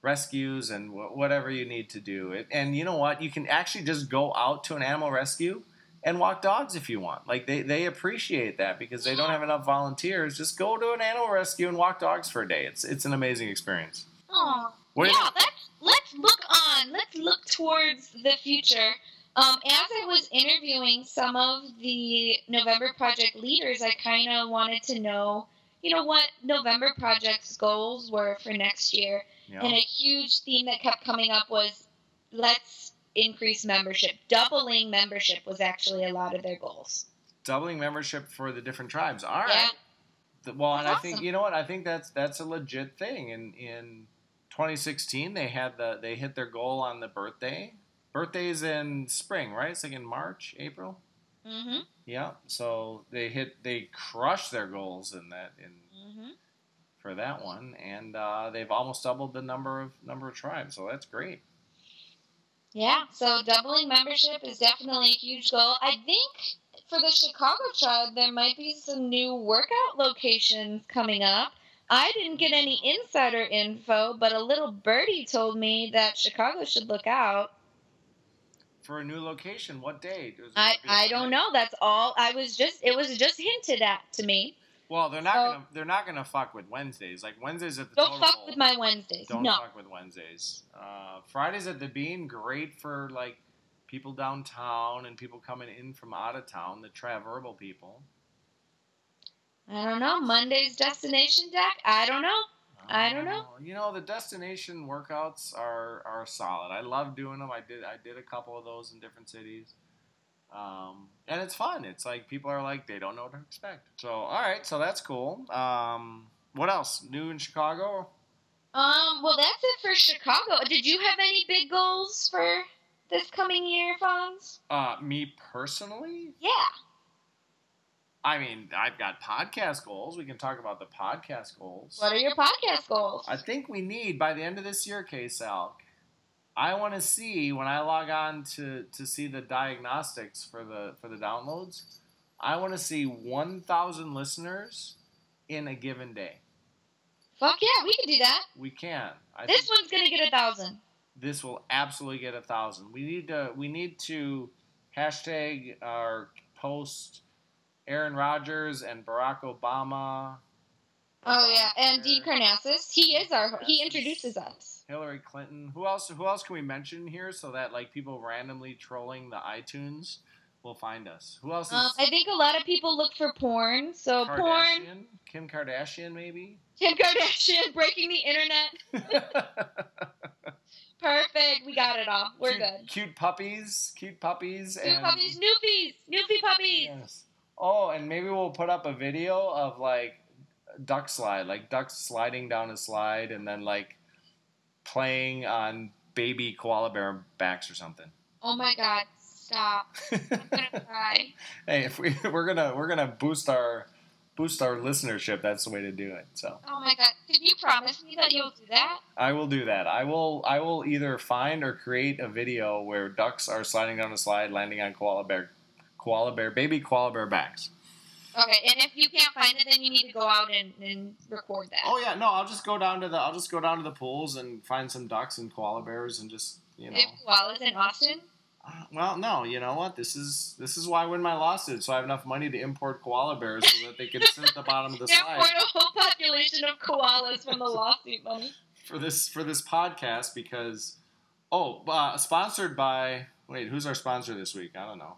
rescues and wh- whatever you need to do. It, and you know what? You can actually just go out to an animal rescue and walk dogs if you want. Like they, they appreciate that because they don't have enough volunteers. Just go to an animal rescue and walk dogs for a day. It's it's an amazing experience. Oh, do you yeah. Let's let's look on. Let's look towards the future. Um, as I was interviewing some of the November Project leaders, I kind of wanted to know, you know, what November Project's goals were for next year. you And a huge theme that kept coming up was let's increase membership. Doubling membership was actually a lot of their goals. doubling membership for the different tribes. All right. Yeah. Well, and That's I think you know what I think that's that's a legit thing. In in 2016, they had the they hit their goal on the birthday. Birthdays in spring, right? It's like in March, April. Mm-hmm. Yeah. So they hit they crushed their goals in that in Mm-hmm. for that one, and uh, they've almost doubled the number of number of tribes. So that's great. Yeah, so doubling membership is definitely a huge goal. I think for the Chicago tribe, there might be some new workout locations coming up. I didn't get any insider info, but a little birdie told me that Chicago should look out. For a new location, what day? I, I don't know. That's all. I was just it was just hinted at to me. Well, they're not So- gonna they're not gonna fuck with Wednesdays. Like Wednesdays at the Don't fuck Bowl. with my Wednesdays. Don't no. fuck with Wednesdays. Uh, Fridays at the Bean, great for like people downtown and people coming in from out of town, the traverbal people. I don't know. Monday's destination deck. I don't know. I don't know. Uh, You know, the destination workouts are are solid. I love doing them. I did I did a couple of those in different cities. Um, and it's fun. It's like people are like they don't know what to expect. So all right, so that's cool. Um, what else new in Chicago? Um. Well, that's it for Chicago. Did you have any big goals for this coming year, Fons? Uh, me personally, Yeah. I mean, I've got podcast goals. We can talk about the podcast goals. What are your podcast goals? I think we need by the end of this year, K Salk. I want to see when I log on to, to see the diagnostics for the for the downloads. I want to see 1,000 listeners in a given day. Fuck yeah, we can do that. We can. I This one's gonna get a thousand. this will absolutely get a thousand. We need to we need to hashtag our post Aaron Rodgers and Barack Obama. Oh yeah, and. Dean Karnazes. He is our. He introduces us. Hillary Clinton. Who else? Who else can we mention here so that like people randomly trolling the iTunes will find us? Who else is Um, I think a lot of people look for porn. So porn. Kim Kardashian, maybe. Kim Kardashian breaking the internet. Perfect. We got it all. We're cute, good. Cute puppies. Cute puppies. Cute and, puppies, Newfies, Newfie puppies. Yes. Oh, and maybe we'll put up a video of like duck slide, like ducks sliding down a slide, and then like playing on baby koala bear backs or something. Oh my God! Stop. I'm gonna cry. hey, if we we're gonna we're gonna boost our boost our listenership, that's the way to do it. So Oh my God! Can you promise me that you'll do that? I will do that. I will I will either find or create a video where ducks are sliding down a slide, landing on koala bear koala bear baby koala bear backs. Okay, and if you can't find it, then you need to go out and, and record that. Oh yeah, no, I'll just go down to the I'll just go down to the pools and find some ducks and koala bears and just you know. If koalas in Austin. Uh, well, no, you know what? This is this is why I win my lawsuit, so I have enough money to import koala bears so that they can sit at the bottom of the slide Import a whole population of koalas from the lawsuit money. for this for this podcast because oh, uh, sponsored by wait, who's our sponsor this week? I don't know.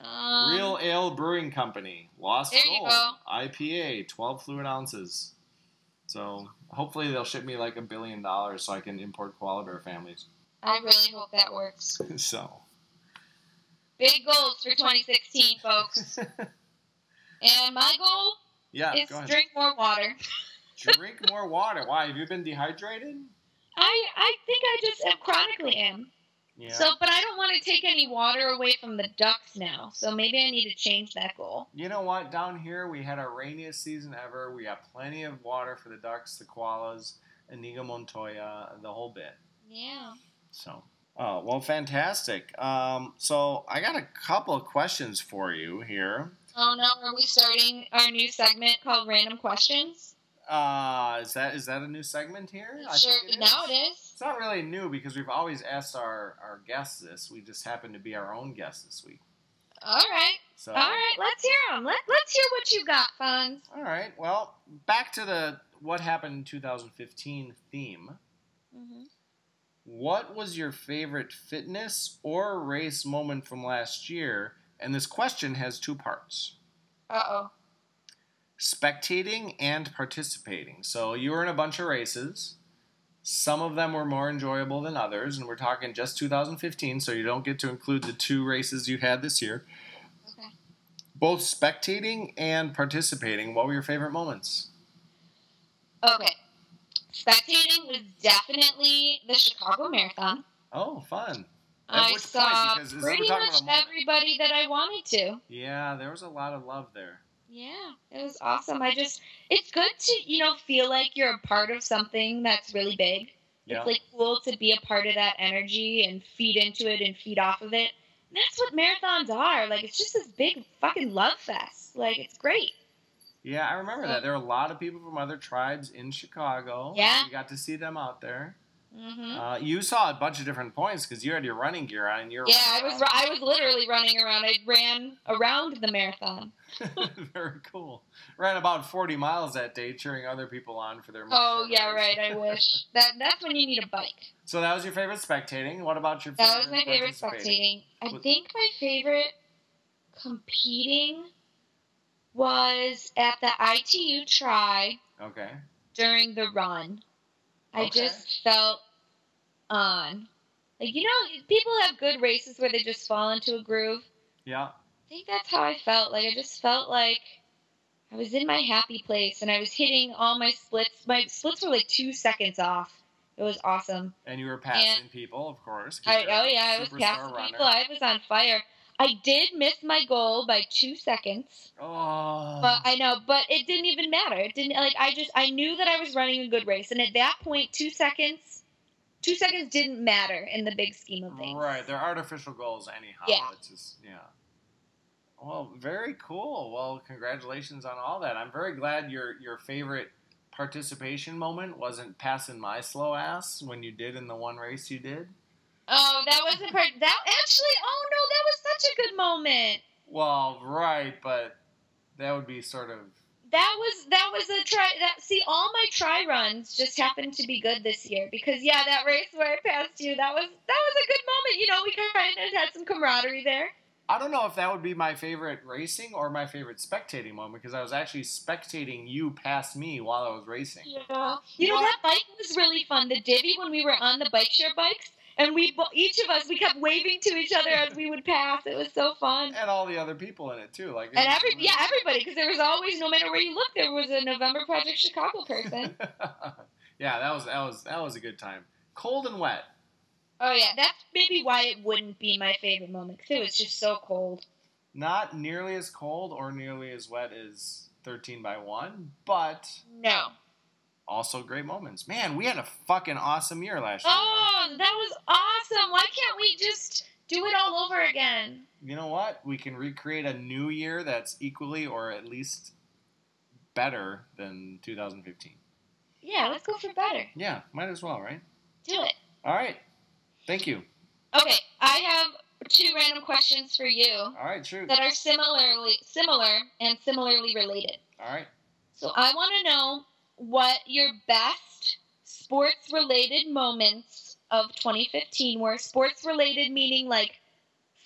Um, Real Ale Brewing Company, Lost There you Soul go. IPA, twelve fluid ounces. So hopefully they'll ship me like a billion dollars so I can import koala bear families. I really hope that works. so. Big goals for 2016, folks. And my goal yeah, is drink more water. Drink more water. Why? Have you been dehydrated? I I think I just am chronically am. Yeah. So, but I don't want to take any water away from the ducks now. So maybe I need to change that goal. you know what? Down here, we had our rainiest season ever. We got plenty of water for the ducks, the koalas, Inigo Montoya, the whole bit. Yeah. So, oh, well, fantastic. Um, so, I got a couple of questions for you here. Oh no, are we starting our new segment called Random Questions? Uh, is that is that a new segment here? I sure, think now it is. It's not really new because we've always asked our, our guests this. We just happen to be our own guests this week. All right, So, all right. Let's hear them. Let Let's hear what you got, Fons. All right. Well, back to the what happened in 2015 theme. Mm-hmm. What was your favorite fitness or race moment from last year? And this question has two parts Uh oh. spectating and participating. So you were in a bunch of races. Some of them were more enjoyable than others, and we're talking just 2015, so you don't get to include the two races you had this year. Okay. Both spectating and participating, what were your favorite moments? Okay. Spectating was definitely the Chicago Marathon. Oh, fun. At I saw Because pretty much about a moment. everybody that I wanted to. Yeah, there was a lot of love there. Yeah, it was awesome. I just, it's good to, you know, feel like you're a part of something that's really big. Yeah. It's like cool to be a part of that energy and feed into it and feed off of it. And that's what marathons are. Like, it's just this big fucking love fest. Like, it's great. Yeah, I remember that. There were a lot of people from other tribes in Chicago. Yeah. You got to see them out there. Hmm Uh, you saw a bunch of different points because you had your running gear on and you were Yeah, I was I was literally running around. I ran around the marathon. very cool. Ran about forty miles that day, cheering other people on for their. Oh yeah, race. right. I wish that that's when you need a bike. So that was your favorite spectating. What about your? favorite That was my favorite spectating. I think my favorite competing was at the ITU tri Okay. during the run. I just felt on. Like you know, people have good races where they just fall into a groove. Yeah. I think that's how I felt. Like I just felt like I was in my happy place and I was hitting all my splits. My splits were like two seconds off. It was awesome. And you were passing people, of course. I, oh yeah, I was passing runner. people. I was on fire. I did miss my goal by two seconds, Oh. but I know. But it didn't even matter. It didn't like I just I knew that I was running a good race, and at that point, two seconds, two seconds didn't matter in the big scheme of things. Right, they're artificial goals anyhow. Yeah. It's just yeah. Well, very cool. Well, congratulations on all that. I'm very glad your your favorite participation moment wasn't passing my slow ass when you did in the one race you did. Oh, that wasn't part. That actually. Oh no, that was such a good moment. Well, right, but that would be sort of That was that was a try. That see, all my try runs just happened to be good this year because yeah, that race where I passed you, that was that was a good moment. You know, we kind of had some camaraderie there. I don't know if that would be my favorite racing or my favorite spectating moment because I was actually spectating you pass me while I was racing. Yeah. You know that bike was really fun. The divvy when we were on the bike share bikes, and we each of us we kept waving to each other as we would pass. It was so fun. And all the other people in it too, like And every yeah everybody because there was always no matter where you looked there was a November Project Chicago person. yeah, that was that was that was a good time. Cold and wet. oh yeah, that's maybe why it wouldn't be my favorite moment because it was just so cold. Not nearly as cold or nearly as wet as 13 by 1, but No. Also great moments. Man, we had a fucking awesome year last year. Oh, that was awesome! Why can't we just do it all over again? You know what? We can recreate a new year that's equally or at least better than 2015. Yeah, let's go for better. Yeah, might as well, right? Do it. All right. Thank you. Okay, I have two random questions for you All right, shoot. that are similarly similar and similarly related. All right. So I want to know what your best sports related moments of 2015 were. Sports related meaning like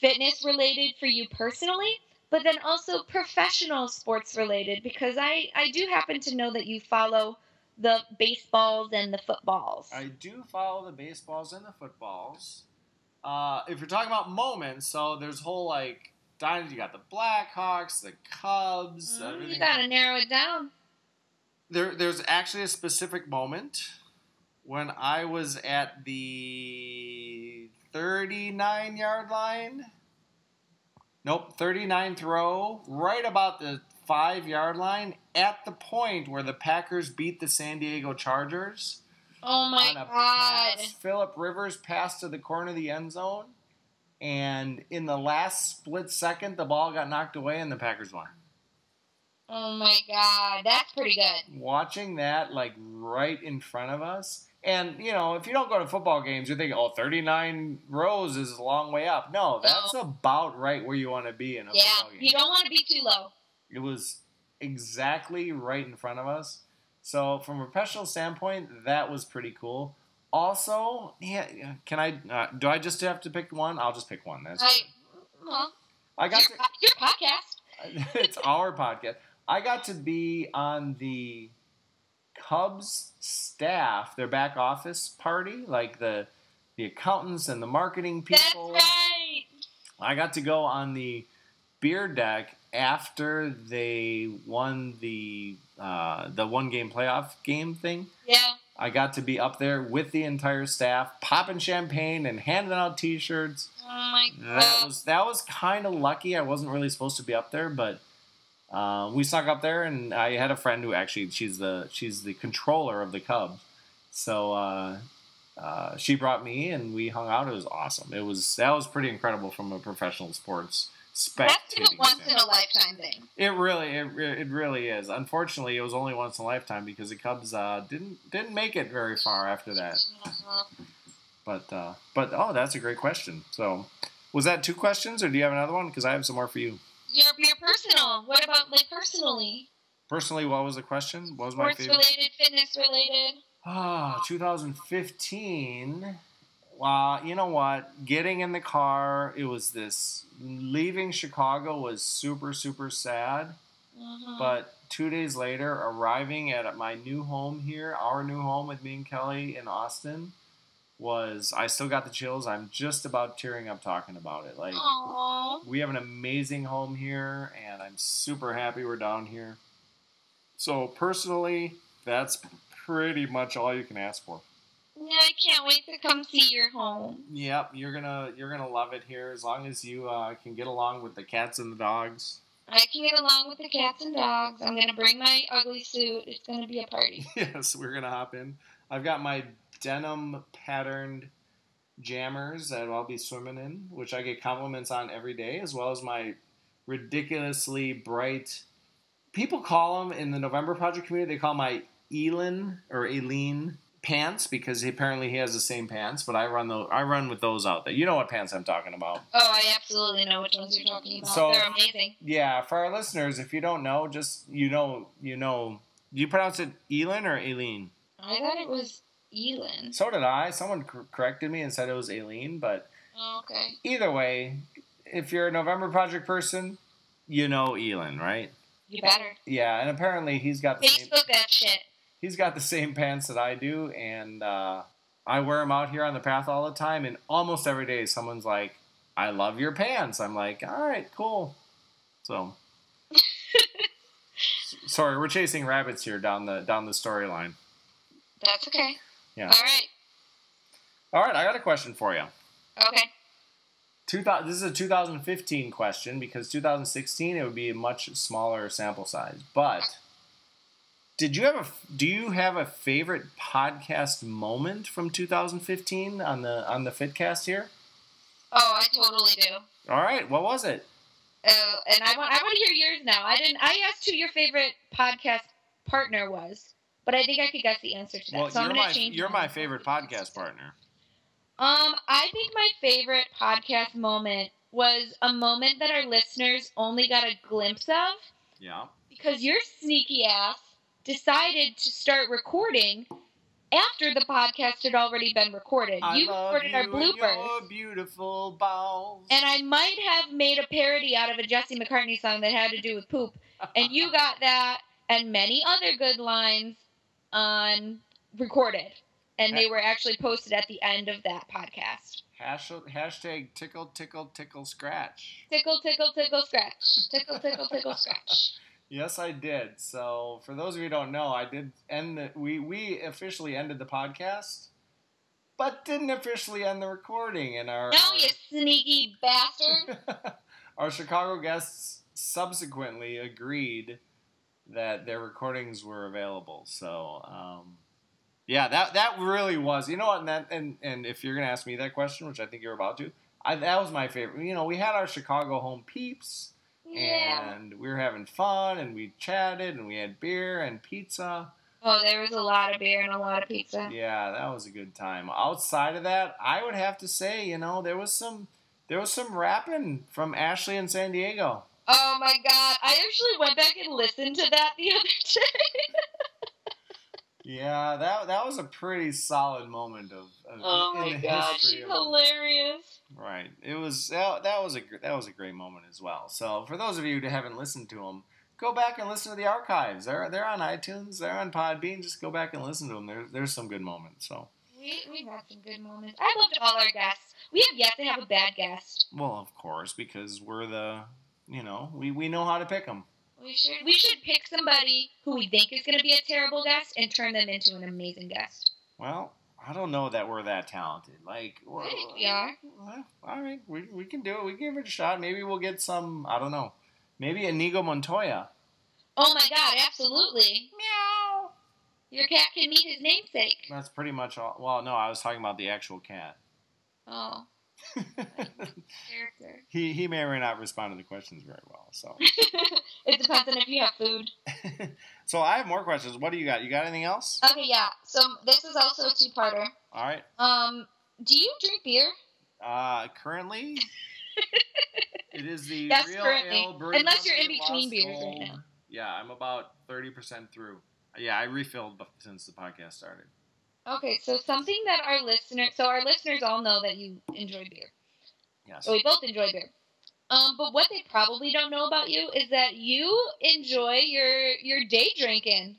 fitness related for you personally, but then also professional sports related because I I do happen to know that you follow the baseballs and the footballs. I do follow the baseballs and the footballs. Uh, if you're talking about moments, so there's whole like dynasty. You got the Blackhawks, the Cubs, Mm, you gotta narrow it down. There, there's actually a specific moment when I was at the 39 yard line. Nope, 39th row, right about the five yard line, at the point where the Packers beat the San Diego Chargers Oh my god. Philip Rivers passed to the corner of the end zone, and in the last split second, the ball got knocked away, and the Packers won. Oh my god. That's pretty good. Watching that, like right in front of us, and you know, if you don't go to football games, you're thinking, "Oh, 39 rows is a long way up." No, that's about right where you want to be in a Yeah. football game. You don't want to be too low. It was exactly right in front of us. So, from a professional standpoint, that was pretty cool. Also, yeah, yeah, can I? Uh, do I just have to pick one? I'll just pick one. That's I well, I got your, to. your podcast. it's our podcast. I got to be on the Cubs staff, their back office party, like the the accountants and the marketing people. That's right. I got to go on the beer deck after they won the uh, the one game playoff game thing. Yeah. I got to be up there with the entire staff, popping champagne and handing out T-shirts. Oh my god! That was that was kind of lucky. I wasn't really supposed to be up there, but uh, we snuck up there, and I had a friend who actually she's the she's the controller of the Cubs, so uh, uh, she brought me, and we hung out. It was awesome. It was that was pretty incredible from a professional sports spec. That's spectating. a once in a lifetime thing. It really, it, it really is. Unfortunately, it was only once in a lifetime because the Cubs uh, didn't didn't make it very far after that. But uh, but oh, that's a great question. So, was that two questions, or do you have another one? Because I have some more for you. Your your personal. What about like personally? Personally, what was the question? What was my Sports favorite? related, fitness related. Ah, 2015. Wow, you know what? Getting in the car, it was this. Leaving Chicago was super, super sad. Mhm. But two days later, arriving at my new home here, our new home with me and Kelly in Austin, was I still got the chills. I'm just about tearing up talking about it. Like, Aw. we have an amazing home here, and I'm super happy we're down here. So, personally, that's pretty much all you can ask for. Yeah, I can't wait to come see your home. Yep, you're gonna you're gonna love it here as long as you uh, can get along with the cats and the dogs. I can get along with the cats and dogs. I'm gonna bring my ugly suit. It's gonna be a party. yes, we're gonna hop in. I've got my denim patterned jammers that I'll be swimming in, which I get compliments on every day, as well as my ridiculously bright. People call them in the November Project community. They call my Elin or Eileen pants because he, apparently he has the same pants. But I run those. I run with those out there. You know what pants I'm talking about. Oh, I absolutely know which ones you're talking about. So- They're amazing. Yeah, for our listeners, if you don't know, just you know, you know, do you pronounce it Elin or Aileen? I thought it was Elin. So did I. Someone corrected me and said it was Aileen, but Oh, okay. either way, if you're a November Project person, you know Elin, right? You better. Yeah, and apparently he's got the same, that shit. he's got the same pants that I do, and uh, I wear them out here on the path all the time. And almost every day, someone's like, "I love your pants." I'm like, "All right, cool." So, sorry, we're chasing rabbits here down the down the storyline. That's okay. Yeah. All right. All right, I got a question for you. Okay. 2000, this is a 2015 question because 2016 it would be a much smaller sample size. But did you have a do you have a favorite podcast moment from 2015 on the on the Fitcast here? Oh, I totally do. All right, what was it? Oh, and I want I want to hear yours now. I didn't. I asked who your favorite podcast partner was, but I think I could guess the answer to that. Well, so I'm you're gonna my change. you're my favorite podcast partner. Um, I think my favorite podcast moment was a moment that our listeners only got a glimpse of Yeah. because your sneaky ass decided to start recording after the podcast had already been recorded. I you love recorded our you and bloopers. your beautiful balls. And I might have made a parody out of a Jesse McCartney song that had to do with poop. And you got that and many other good lines on recorded. And they were actually posted at the end of that podcast. Hash, hashtag tickle tickle tickle scratch. Tickle, tickle, tickle, scratch. Tickle, tickle, tickle, scratch. Yes, I did. So, for those of you who don't know, I did end the we we officially ended the podcast, but didn't officially end the recording. And our No, you sneaky bastard. our Chicago guests subsequently agreed that their recordings were available. So, um, yeah, that that really was. You know what? And that and and if you're gonna ask me that question, which I think you're about to, I, that was my favorite. You know, we had our Chicago home peeps Yeah. and we were having fun and we chatted and we had beer and pizza. Oh, there was a lot of beer and a lot of pizza. Yeah, that was a good time. Outside of that, I would have to say, you know, there was some there was some rapping from Ashley in San Diego. Oh my god. I actually went back and listened to that the other day. Yeah, that that was a pretty solid moment of, of Oh in my the god. She's of- hilarious. Right. It was that, that was a that was a great moment as well. So for those of you who haven't listened to them, go back and listen to the archives. They're they're on iTunes. They're on Podbean. Just go back and listen to them. There's there's some good moments. So We, we've had some good moments. I loved all our guests. We have yet to have a bad guest. well, of course, because we're the you know we, we know how to pick them. We should we should pick somebody who we think is going to be a terrible guest and turn them into an amazing guest. Well, I don't know that we're that talented. Like, I think we are. Well, all right, we, we can do it. We can give it a shot. Maybe we'll get some. I don't know. Maybe Inigo Montoya. Oh my god, absolutely. Meow. Your cat can meet his namesake. That's pretty much all. Well, no, I was talking about the actual cat. Oh. Character. he he may or may not respond to the questions very well. So it depends on if you have food. so I have more questions. What do you got? You got anything else? Okay, yeah. So this is also a two-parter. All right. Um, do you drink beer? Uh, currently, it is the Yes, real currently. ale brewing Unless you're in between beers right now. Yeah, I'm about thirty percent through. Yeah, I refilled since the podcast started. Okay, so something that our listeners, so our listeners all know that you enjoy beer. Yes. So we both enjoy beer. Um, but what they probably don't know about you is that you enjoy your your day drinking.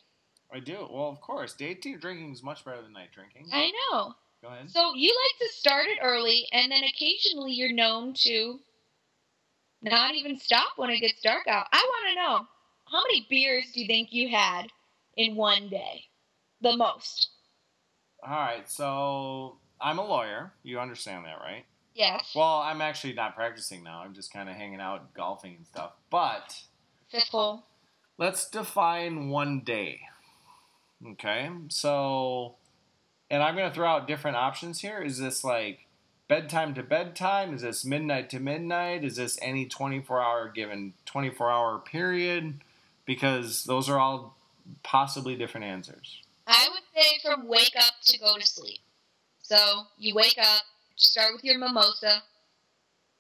I do. Well, of course, day drinking is much better than night drinking. I know. Go ahead. So you like to start it early, and then occasionally you're known to not even stop when it gets dark out. I want to know how many beers do you think you had in one day? The most. All right. So I'm a lawyer. You understand that, right? Yes. Well, I'm actually not practicing now. I'm just kind of hanging out, golfing and stuff. But hole. let's define one day. Okay. So, and I'm going to throw out different options here. Is this like bedtime to bedtime? Is this midnight to midnight? Is this any 24 hour given 24 hour period? Because those are all possibly different answers. Say from wake up to go to sleep. So you wake up, start with your mimosa,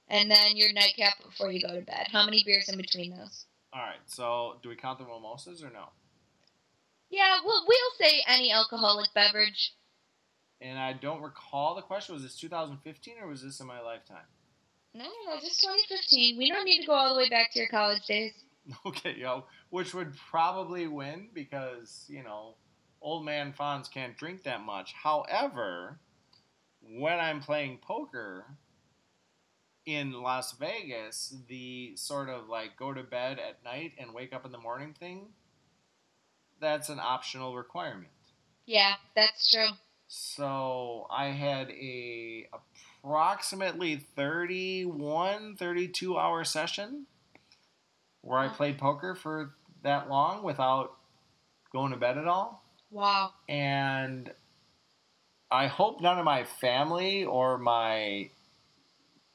and then your nightcap before you go to bed. How many beers in between those? All right. So, do we count the mimosas or no? Yeah, we'll, we'll say any alcoholic beverage. And I don't recall the question. Was this 2015 or was this in my lifetime? No, no, no, just 2015. We don't need to go all the way back to your college days. Okay, yo, which would probably win because, you know, old man Fons can't drink that much. However, when I'm playing poker in Las Vegas, the sort of like go to bed at night and wake up in the morning thing, that's an optional requirement. Yeah, that's true. So I had a approximately 31, 32 hour session where I played poker for that long without going to bed at all. Wow. And I hope none of my family or my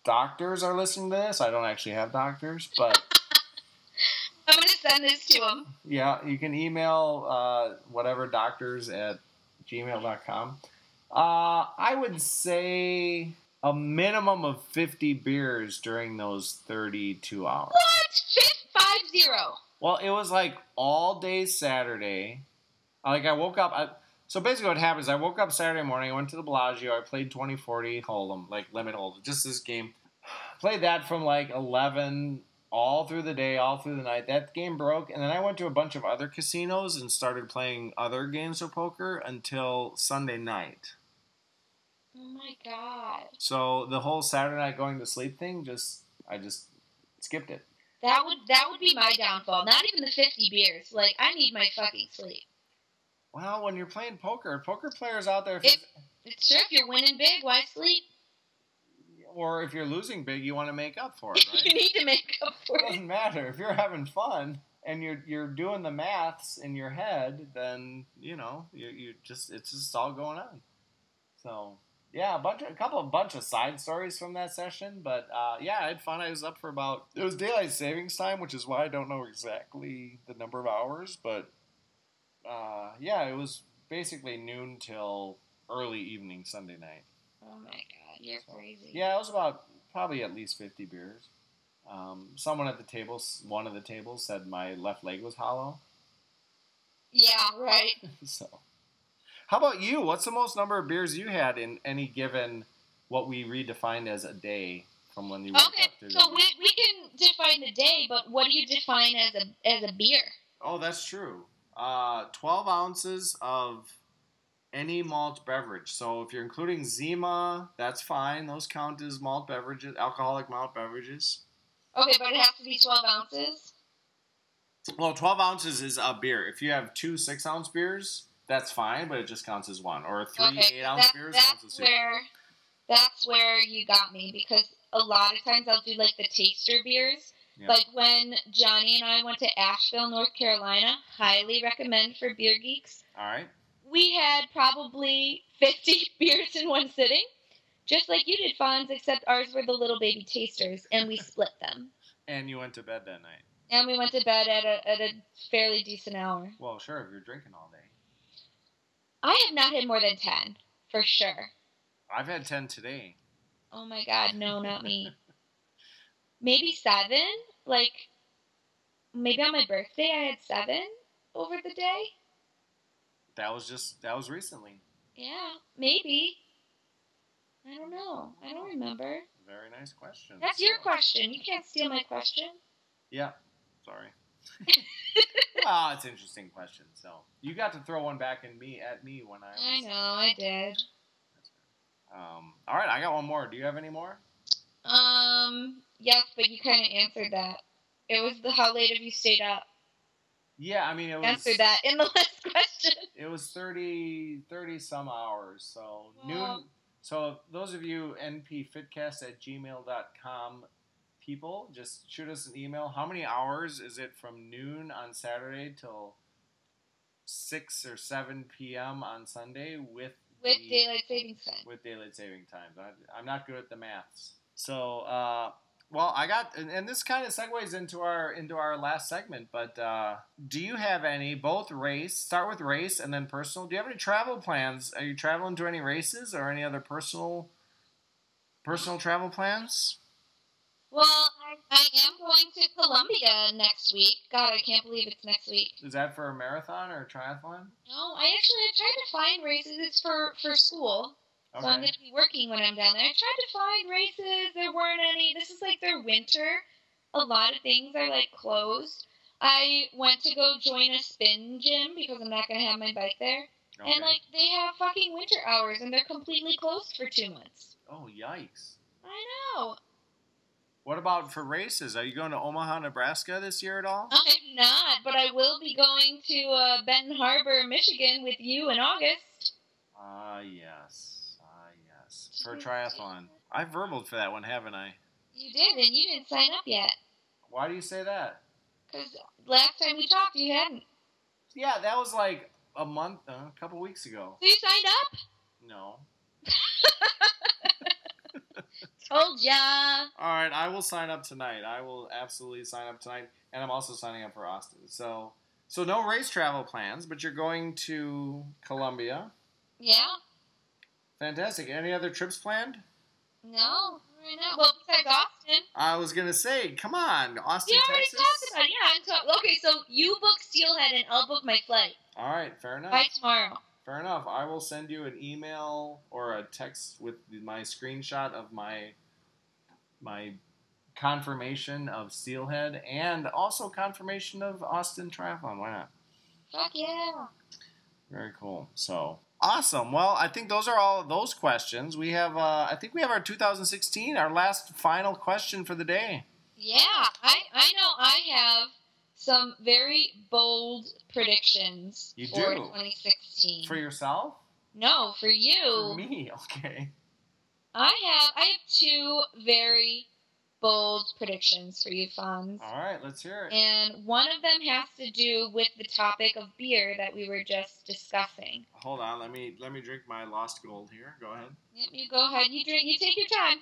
doctors are listening to this. I don't actually have doctors, but I'm going to send this to them. yeah, you can email uh, whatever doctors at gmail.com. Uh, I would say a minimum of 50 beers during those 32 hours. What? Fifth five zero. Well, it was like all day Saturday. Like I woke up. I, so basically, what happens? I woke up Saturday morning. I went to the Bellagio. I played 2040 Hold'em, like limit hold, just this game. Played that from like 11 all through the day, all through the night. That game broke, and then I went to a bunch of other casinos and started playing other games of poker until Sunday night. Oh my god. So the whole Saturday night going to sleep thing, just I just skipped it. That would that would be my downfall. Not even the 50 beers. Like I need my fucking sleep. Well, when you're playing poker, poker players out there, If it's true if you're winning big, why sleep? or if you're losing big, you want to make up for it, you need to make up for it it. doesn't matter if you're having fun and you're you're doing the maths in your head, then you know you you just it's just all going on. So yeah, a bunch of, a couple of bunch of side stories from that session, but uh, yeah, I had fun. I was up for about it was daylight savings time, which is why I don't know exactly the number of hours, but uh, yeah, it was basically noon till early evening Sunday night. Oh my god, you're crazy. Yeah, it was about probably at least 50 beers. Um, someone at the table, one of the tables, said my left leg was hollow. Yeah, right. so, how about you? What's the most number of beers you had in any given what we redefined as a day from when you woke up to so we, we can define the day, but what do you define as a as a beer? Oh, that's true. Uh, 12 ounces of any malt beverage. So if you're including Zima, that's fine. Those count as malt beverages, alcoholic malt beverages. Okay, but it has to be 12 ounces. Well, 12 ounces is a beer. If you have two six ounce beers, that's fine, but it just counts as one. Or three okay, eight ounce that- beers counts as that's two. where that's where you got me because a lot of times I'll do like the taster beers. Yeah. Like when Johnny and I went to Asheville, North Carolina, highly recommend for beer geeks. All right. We had probably 50 beers in one sitting. just like you did, Fons, except ours were the little baby tasters, and we split them. And you went to bed that night. And we went to bed at a, at a fairly decent hour. Well, sure, if you're drinking all day. I have not had more than 10, for sure. I've had 10 today. Oh my god, no, not me. maybe seven? Like, maybe on my birthday I had seven over the day? That was just, that was recently. Yeah, maybe. I don't know. I don't remember. Very nice question. That's your question. You can't steal my question. Yeah, sorry. Ah, it's an interesting question. So you got to throw one back in me at me when I. Was, I know, I did. Um, all right, I got one more. Do you have any more? Um, yes, but you kind of answered that. It was the how late have you stayed up? Yeah, I mean it was. Answered that in the last question. It was 30, 30 some hours. So Well- noon. So those of you npfitcast at gmail.com people, just shoot us an email. How many hours is it from noon on Saturday till six or seven p.m. on Sunday with With the- daylight savings time. with daylight saving times. I, I'm not good at the maths. So, uh, well, I got, and, and this kind of segues into our into our last segment. But uh, do you have any both race? Start with race and then personal. Do you have any travel plans? Are you traveling to any races or any other personal personal travel plans? Well, I, I am going to Columbia next week. God, I can't believe it's next week. Is that for a marathon or a triathlon? No, I actually I tried to find races. It's for for school, so I'm going to be working when I'm down there. I tried to find races. There weren't any. This is like their winter. A lot of things are like closed. I went to go join a spin gym because I'm not going to have my bike there. Okay. And like they have fucking winter hours and they're completely closed for two months. oh, yikes. I know. What about for races? Are you going to Omaha, Nebraska this year at all? I'm not, but I will be going to uh, Benton Harbor, Michigan with you in August. Ah, yes. For a triathlon. I verbaled for that one, haven't I? You did, and you didn't sign up yet. Why do you say that? Because last time we talked, you hadn't. Yeah, that was like a month, uh, a couple weeks ago. So you signed up? No. Told ya. All right, I will sign up tonight. I will absolutely sign up tonight, and I'm also signing up for Austin. So, so no race travel plans, but you're going to Columbia. Yeah? Fantastic. Any other trips planned? No, right now. Well, besides Austin. I was gonna say, come on, Austin, We already Texas. talked about it. Yeah, I'm talk- Okay, so you book Steelhead, and I'll book my flight All right, fair enough. by tomorrow. Fair enough. I will send you an email or a text with my screenshot of my my confirmation of Steelhead and also confirmation of Austin Triathlon. Why not? Fuck yeah. Very cool. So awesome. Well, I think those are all those questions. We have. Uh, I think we have our 2016, our last final question for the day. Yeah, I, I know I have some very bold predictions You for do? 2016. For yourself? no, for you. For me? Okay. I have I have two very bold predictions for you, Fons. All right. Let's hear it. And one of them has to do with the topic of beer that we were just discussing. Hold on. Let me let me drink my lost gold here. Go ahead. Yep, you go ahead. You drink. You take your time.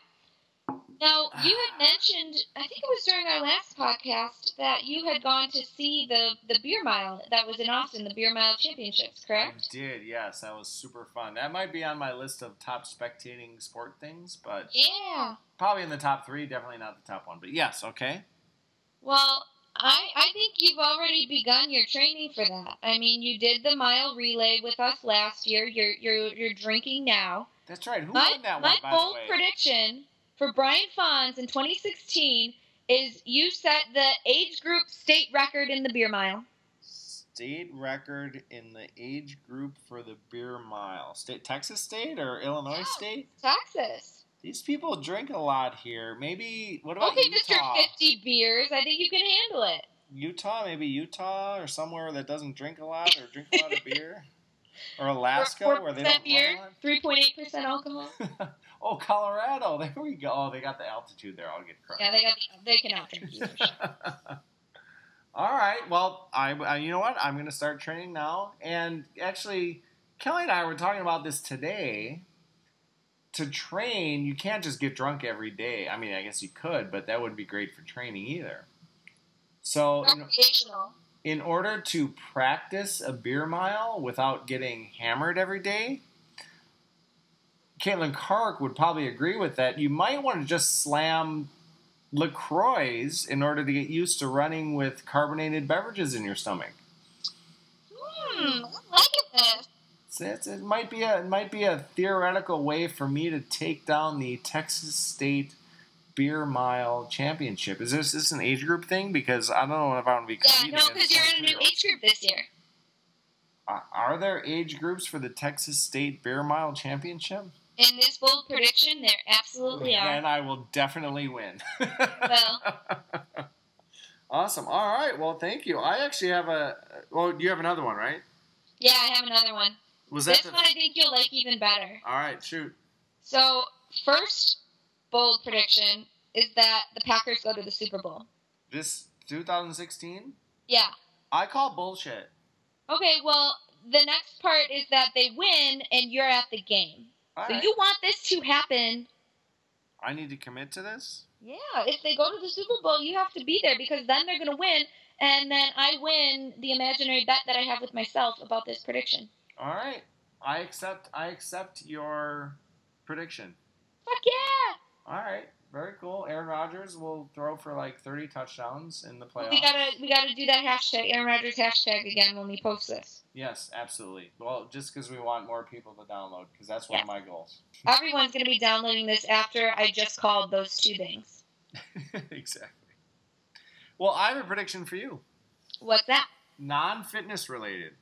Now, you had mentioned, I think it was during our last podcast, that you had gone to see the, the beer mile that was in Austin, the beer mile championships, correct? I did, yes. That was super fun. That might be on my list of top spectating sport things, but Yeah. probably in the top three. Definitely not the top one, but yes, okay. Well, I I think you've already begun your training for that. I mean, you did the mile relay with us last year. You're you're you're drinking now. That's right. Who My won that my one, by the bold prediction for Brian Fons in 2016 is you set the age group state record in the beer mile. State record in the age group for the beer mile. State Texas State or Illinois Yeah. State? Texas. These people drink a lot here. Maybe what about Okay. Utah? 50 beers. I think you can handle it. Utah, maybe Utah or somewhere that doesn't drink a lot or drink a lot of beer. Or Alaska, Four- where they don't beer, 3.8% alcohol. oh, Colorado. There we go. Oh, they got the altitude there. I'll get crushed. Yeah, they got they can out drink you. for sure. All right. Well, I, I you know what? I'm going to start training now. And actually, Kelly and I were talking about this today. to train, you can't just get drunk every day. I mean, I guess you could, but that wouldn't be great for training either. So, in, Recreational. In order to practice a beer mile without getting hammered every day, Caitlin Kark would probably agree with that. You might want to just slam LaCroix in order to get used to running with carbonated beverages in your stomach. Hmm, I like this. It's, it's, it might be a it might be a theoretical way for me to take down the Texas State Beer Mile Championship. Is this, is this an age group thing? Because I don't know if I want to be Yeah, no, because you're in a new age group this year. Are- Are there age groups for the Texas State Beer Mile Championship? In this bold prediction, there absolutely are. Then I will definitely win. Well. awesome. All right. Well, thank you. I actually have a. Well, you have another one, right? Yeah, I have another one. Was that This the? one I think you'll like even better. All right. Shoot. So, first bold prediction is that the Packers go to the Super Bowl. This 2016. Yeah. I call bullshit. Okay, well, the next part is that they win and you're at the game. All so right. you want this to happen. I need to commit to this. Yeah, if they go to the Super Bowl, you have to be there because then they're going to win. And then I win the imaginary bet that I have with myself about this prediction. All right. I accept. I accept your prediction. Fuck yeah! All right. Very cool. Aaron Rodgers will throw for like 30 touchdowns in the playoffs. We gotta we gotta do that hashtag Aaron Rodgers hashtag again when we post this. Yes, absolutely. Well, just because we want more people to download, because that's one of my goals. Everyone's gonna be downloading this after I just called those two things. exactly. Well, I have a prediction for you. What's that? Non-fitness related.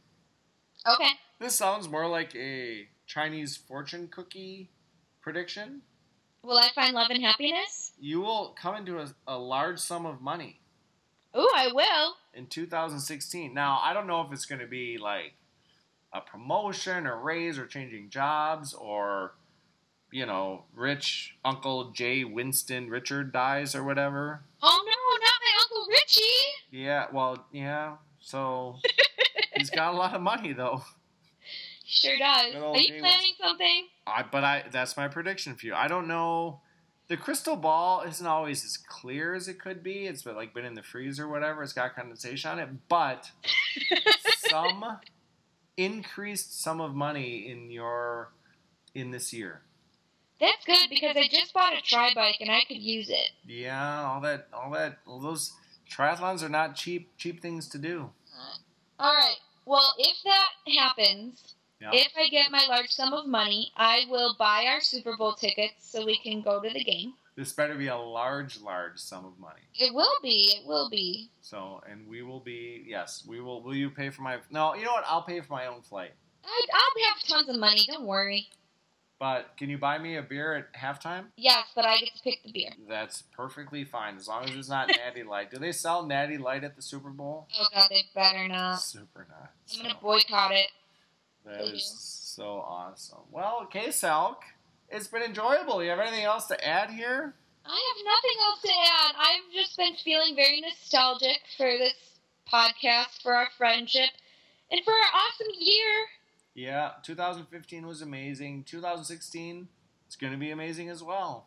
Okay. This sounds more like a Chinese fortune cookie prediction. Will I find love and happiness? You will come into a, a large sum of money Ooh, I will. in 2016. Now, I don't know if it's going to be like a promotion or raise or changing jobs or, you know, rich Uncle Jay Winston Richard dies or whatever. Oh no, not my Uncle Richie! Yeah, well, yeah. So he's got a lot of money though. He sure does. Good old Are you Jay planning something? I but I that's my prediction for you. I don't know. The crystal ball isn't always as clear as it could be. It's been like been in the freezer or whatever. It's got condensation on it, but some increased sum of money in your in this year. That's good because I just bought a tri bike and I could use it. Yeah, all that all that all those triathlons are not cheap cheap things to do. Alright. Well, if that happens, Yeah. if I get my large sum of money, I will buy our Super Bowl tickets so we can go to the game. This better be a large large sum of money. It will be. It will be. So, and we will be yes, we will. Will you pay for my? No, you know what? I'll pay for my own flight. I, I'll have tons of money. Don't worry. But can you buy me a beer at halftime? Yes, but I get to pick the beer. That's perfectly fine as long as it's not Natty Light. Do they sell Natty Light at the Super Bowl? Oh god, they better not. Super not. I'm gonna boycott it. That They is do. so awesome. Well, okay, Salk, it's been enjoyable. You have anything else to add here? I have nothing else to add. I've just been feeling very nostalgic for this podcast, for our friendship, and for our awesome year. Yeah, 2015 was amazing. 2016, it's going to be amazing as well.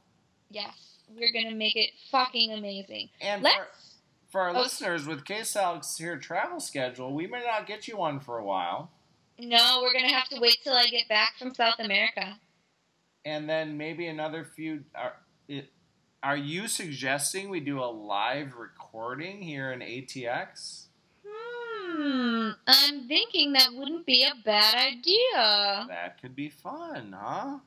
Yes, we're gonna make it fucking amazing. And for, Let's. for our Oh. listeners, with K Salk's here travel schedule, we may not get you one for a while. No, we're gonna have to wait till I get back from South America. and then maybe another few. Are, it, are you suggesting we do a live recording here in ATX? Hmm. I'm thinking that wouldn't be a bad idea. That could be fun, huh?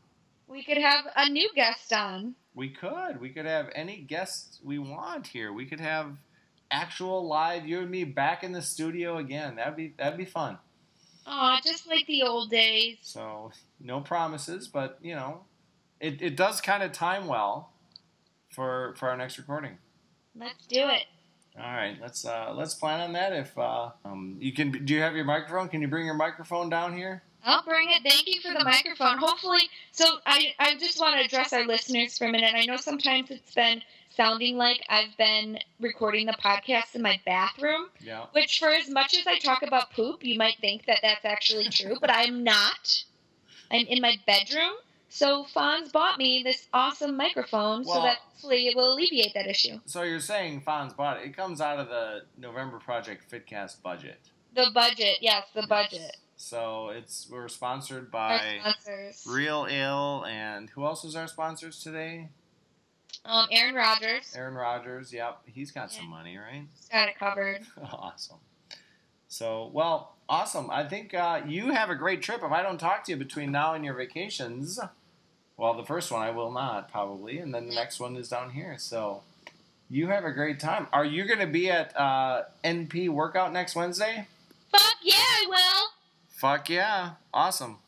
We could have a new guest on. We could. We could have any guests we want here. We could have actual live you and me back in the studio again. That'd be that'd be fun. Aw, just like the old days. So no promises, but you know, it, it does kind of time well for for our next recording. Let's do it. All right, let's uh, let's plan on that. If uh, um, you can, do you have your microphone? Can you bring your microphone down here? I'll bring it. Thank you for the microphone. Hopefully, so I, I just want to address our listeners for a minute. I know sometimes it's been sounding like I've been recording the podcast in my bathroom, Yeah. which, for as much as I talk about poop, you might think that that's actually true, but I'm not. I'm in my bedroom, So Fons bought me this awesome microphone so that hopefully it will alleviate that issue. So you're saying Fons bought it. It comes out of the November Project Fitcast budget. The budget, yes, the budget. So it's we're sponsored by. Real Ill and who else was our sponsors today? Um, Aaron Rodgers Aaron Rodgers. Yep, he's got some money, right? got it covered. awesome. So well, awesome. I think uh, you have a great trip. If I don't talk to you between now and your vacations, well, the first one I will not probably, and then the next one is down here. So you have a great time. Are you going to be at uh, NP workout next Wednesday? Fuck yeah, I will. Fuck yeah! Awesome.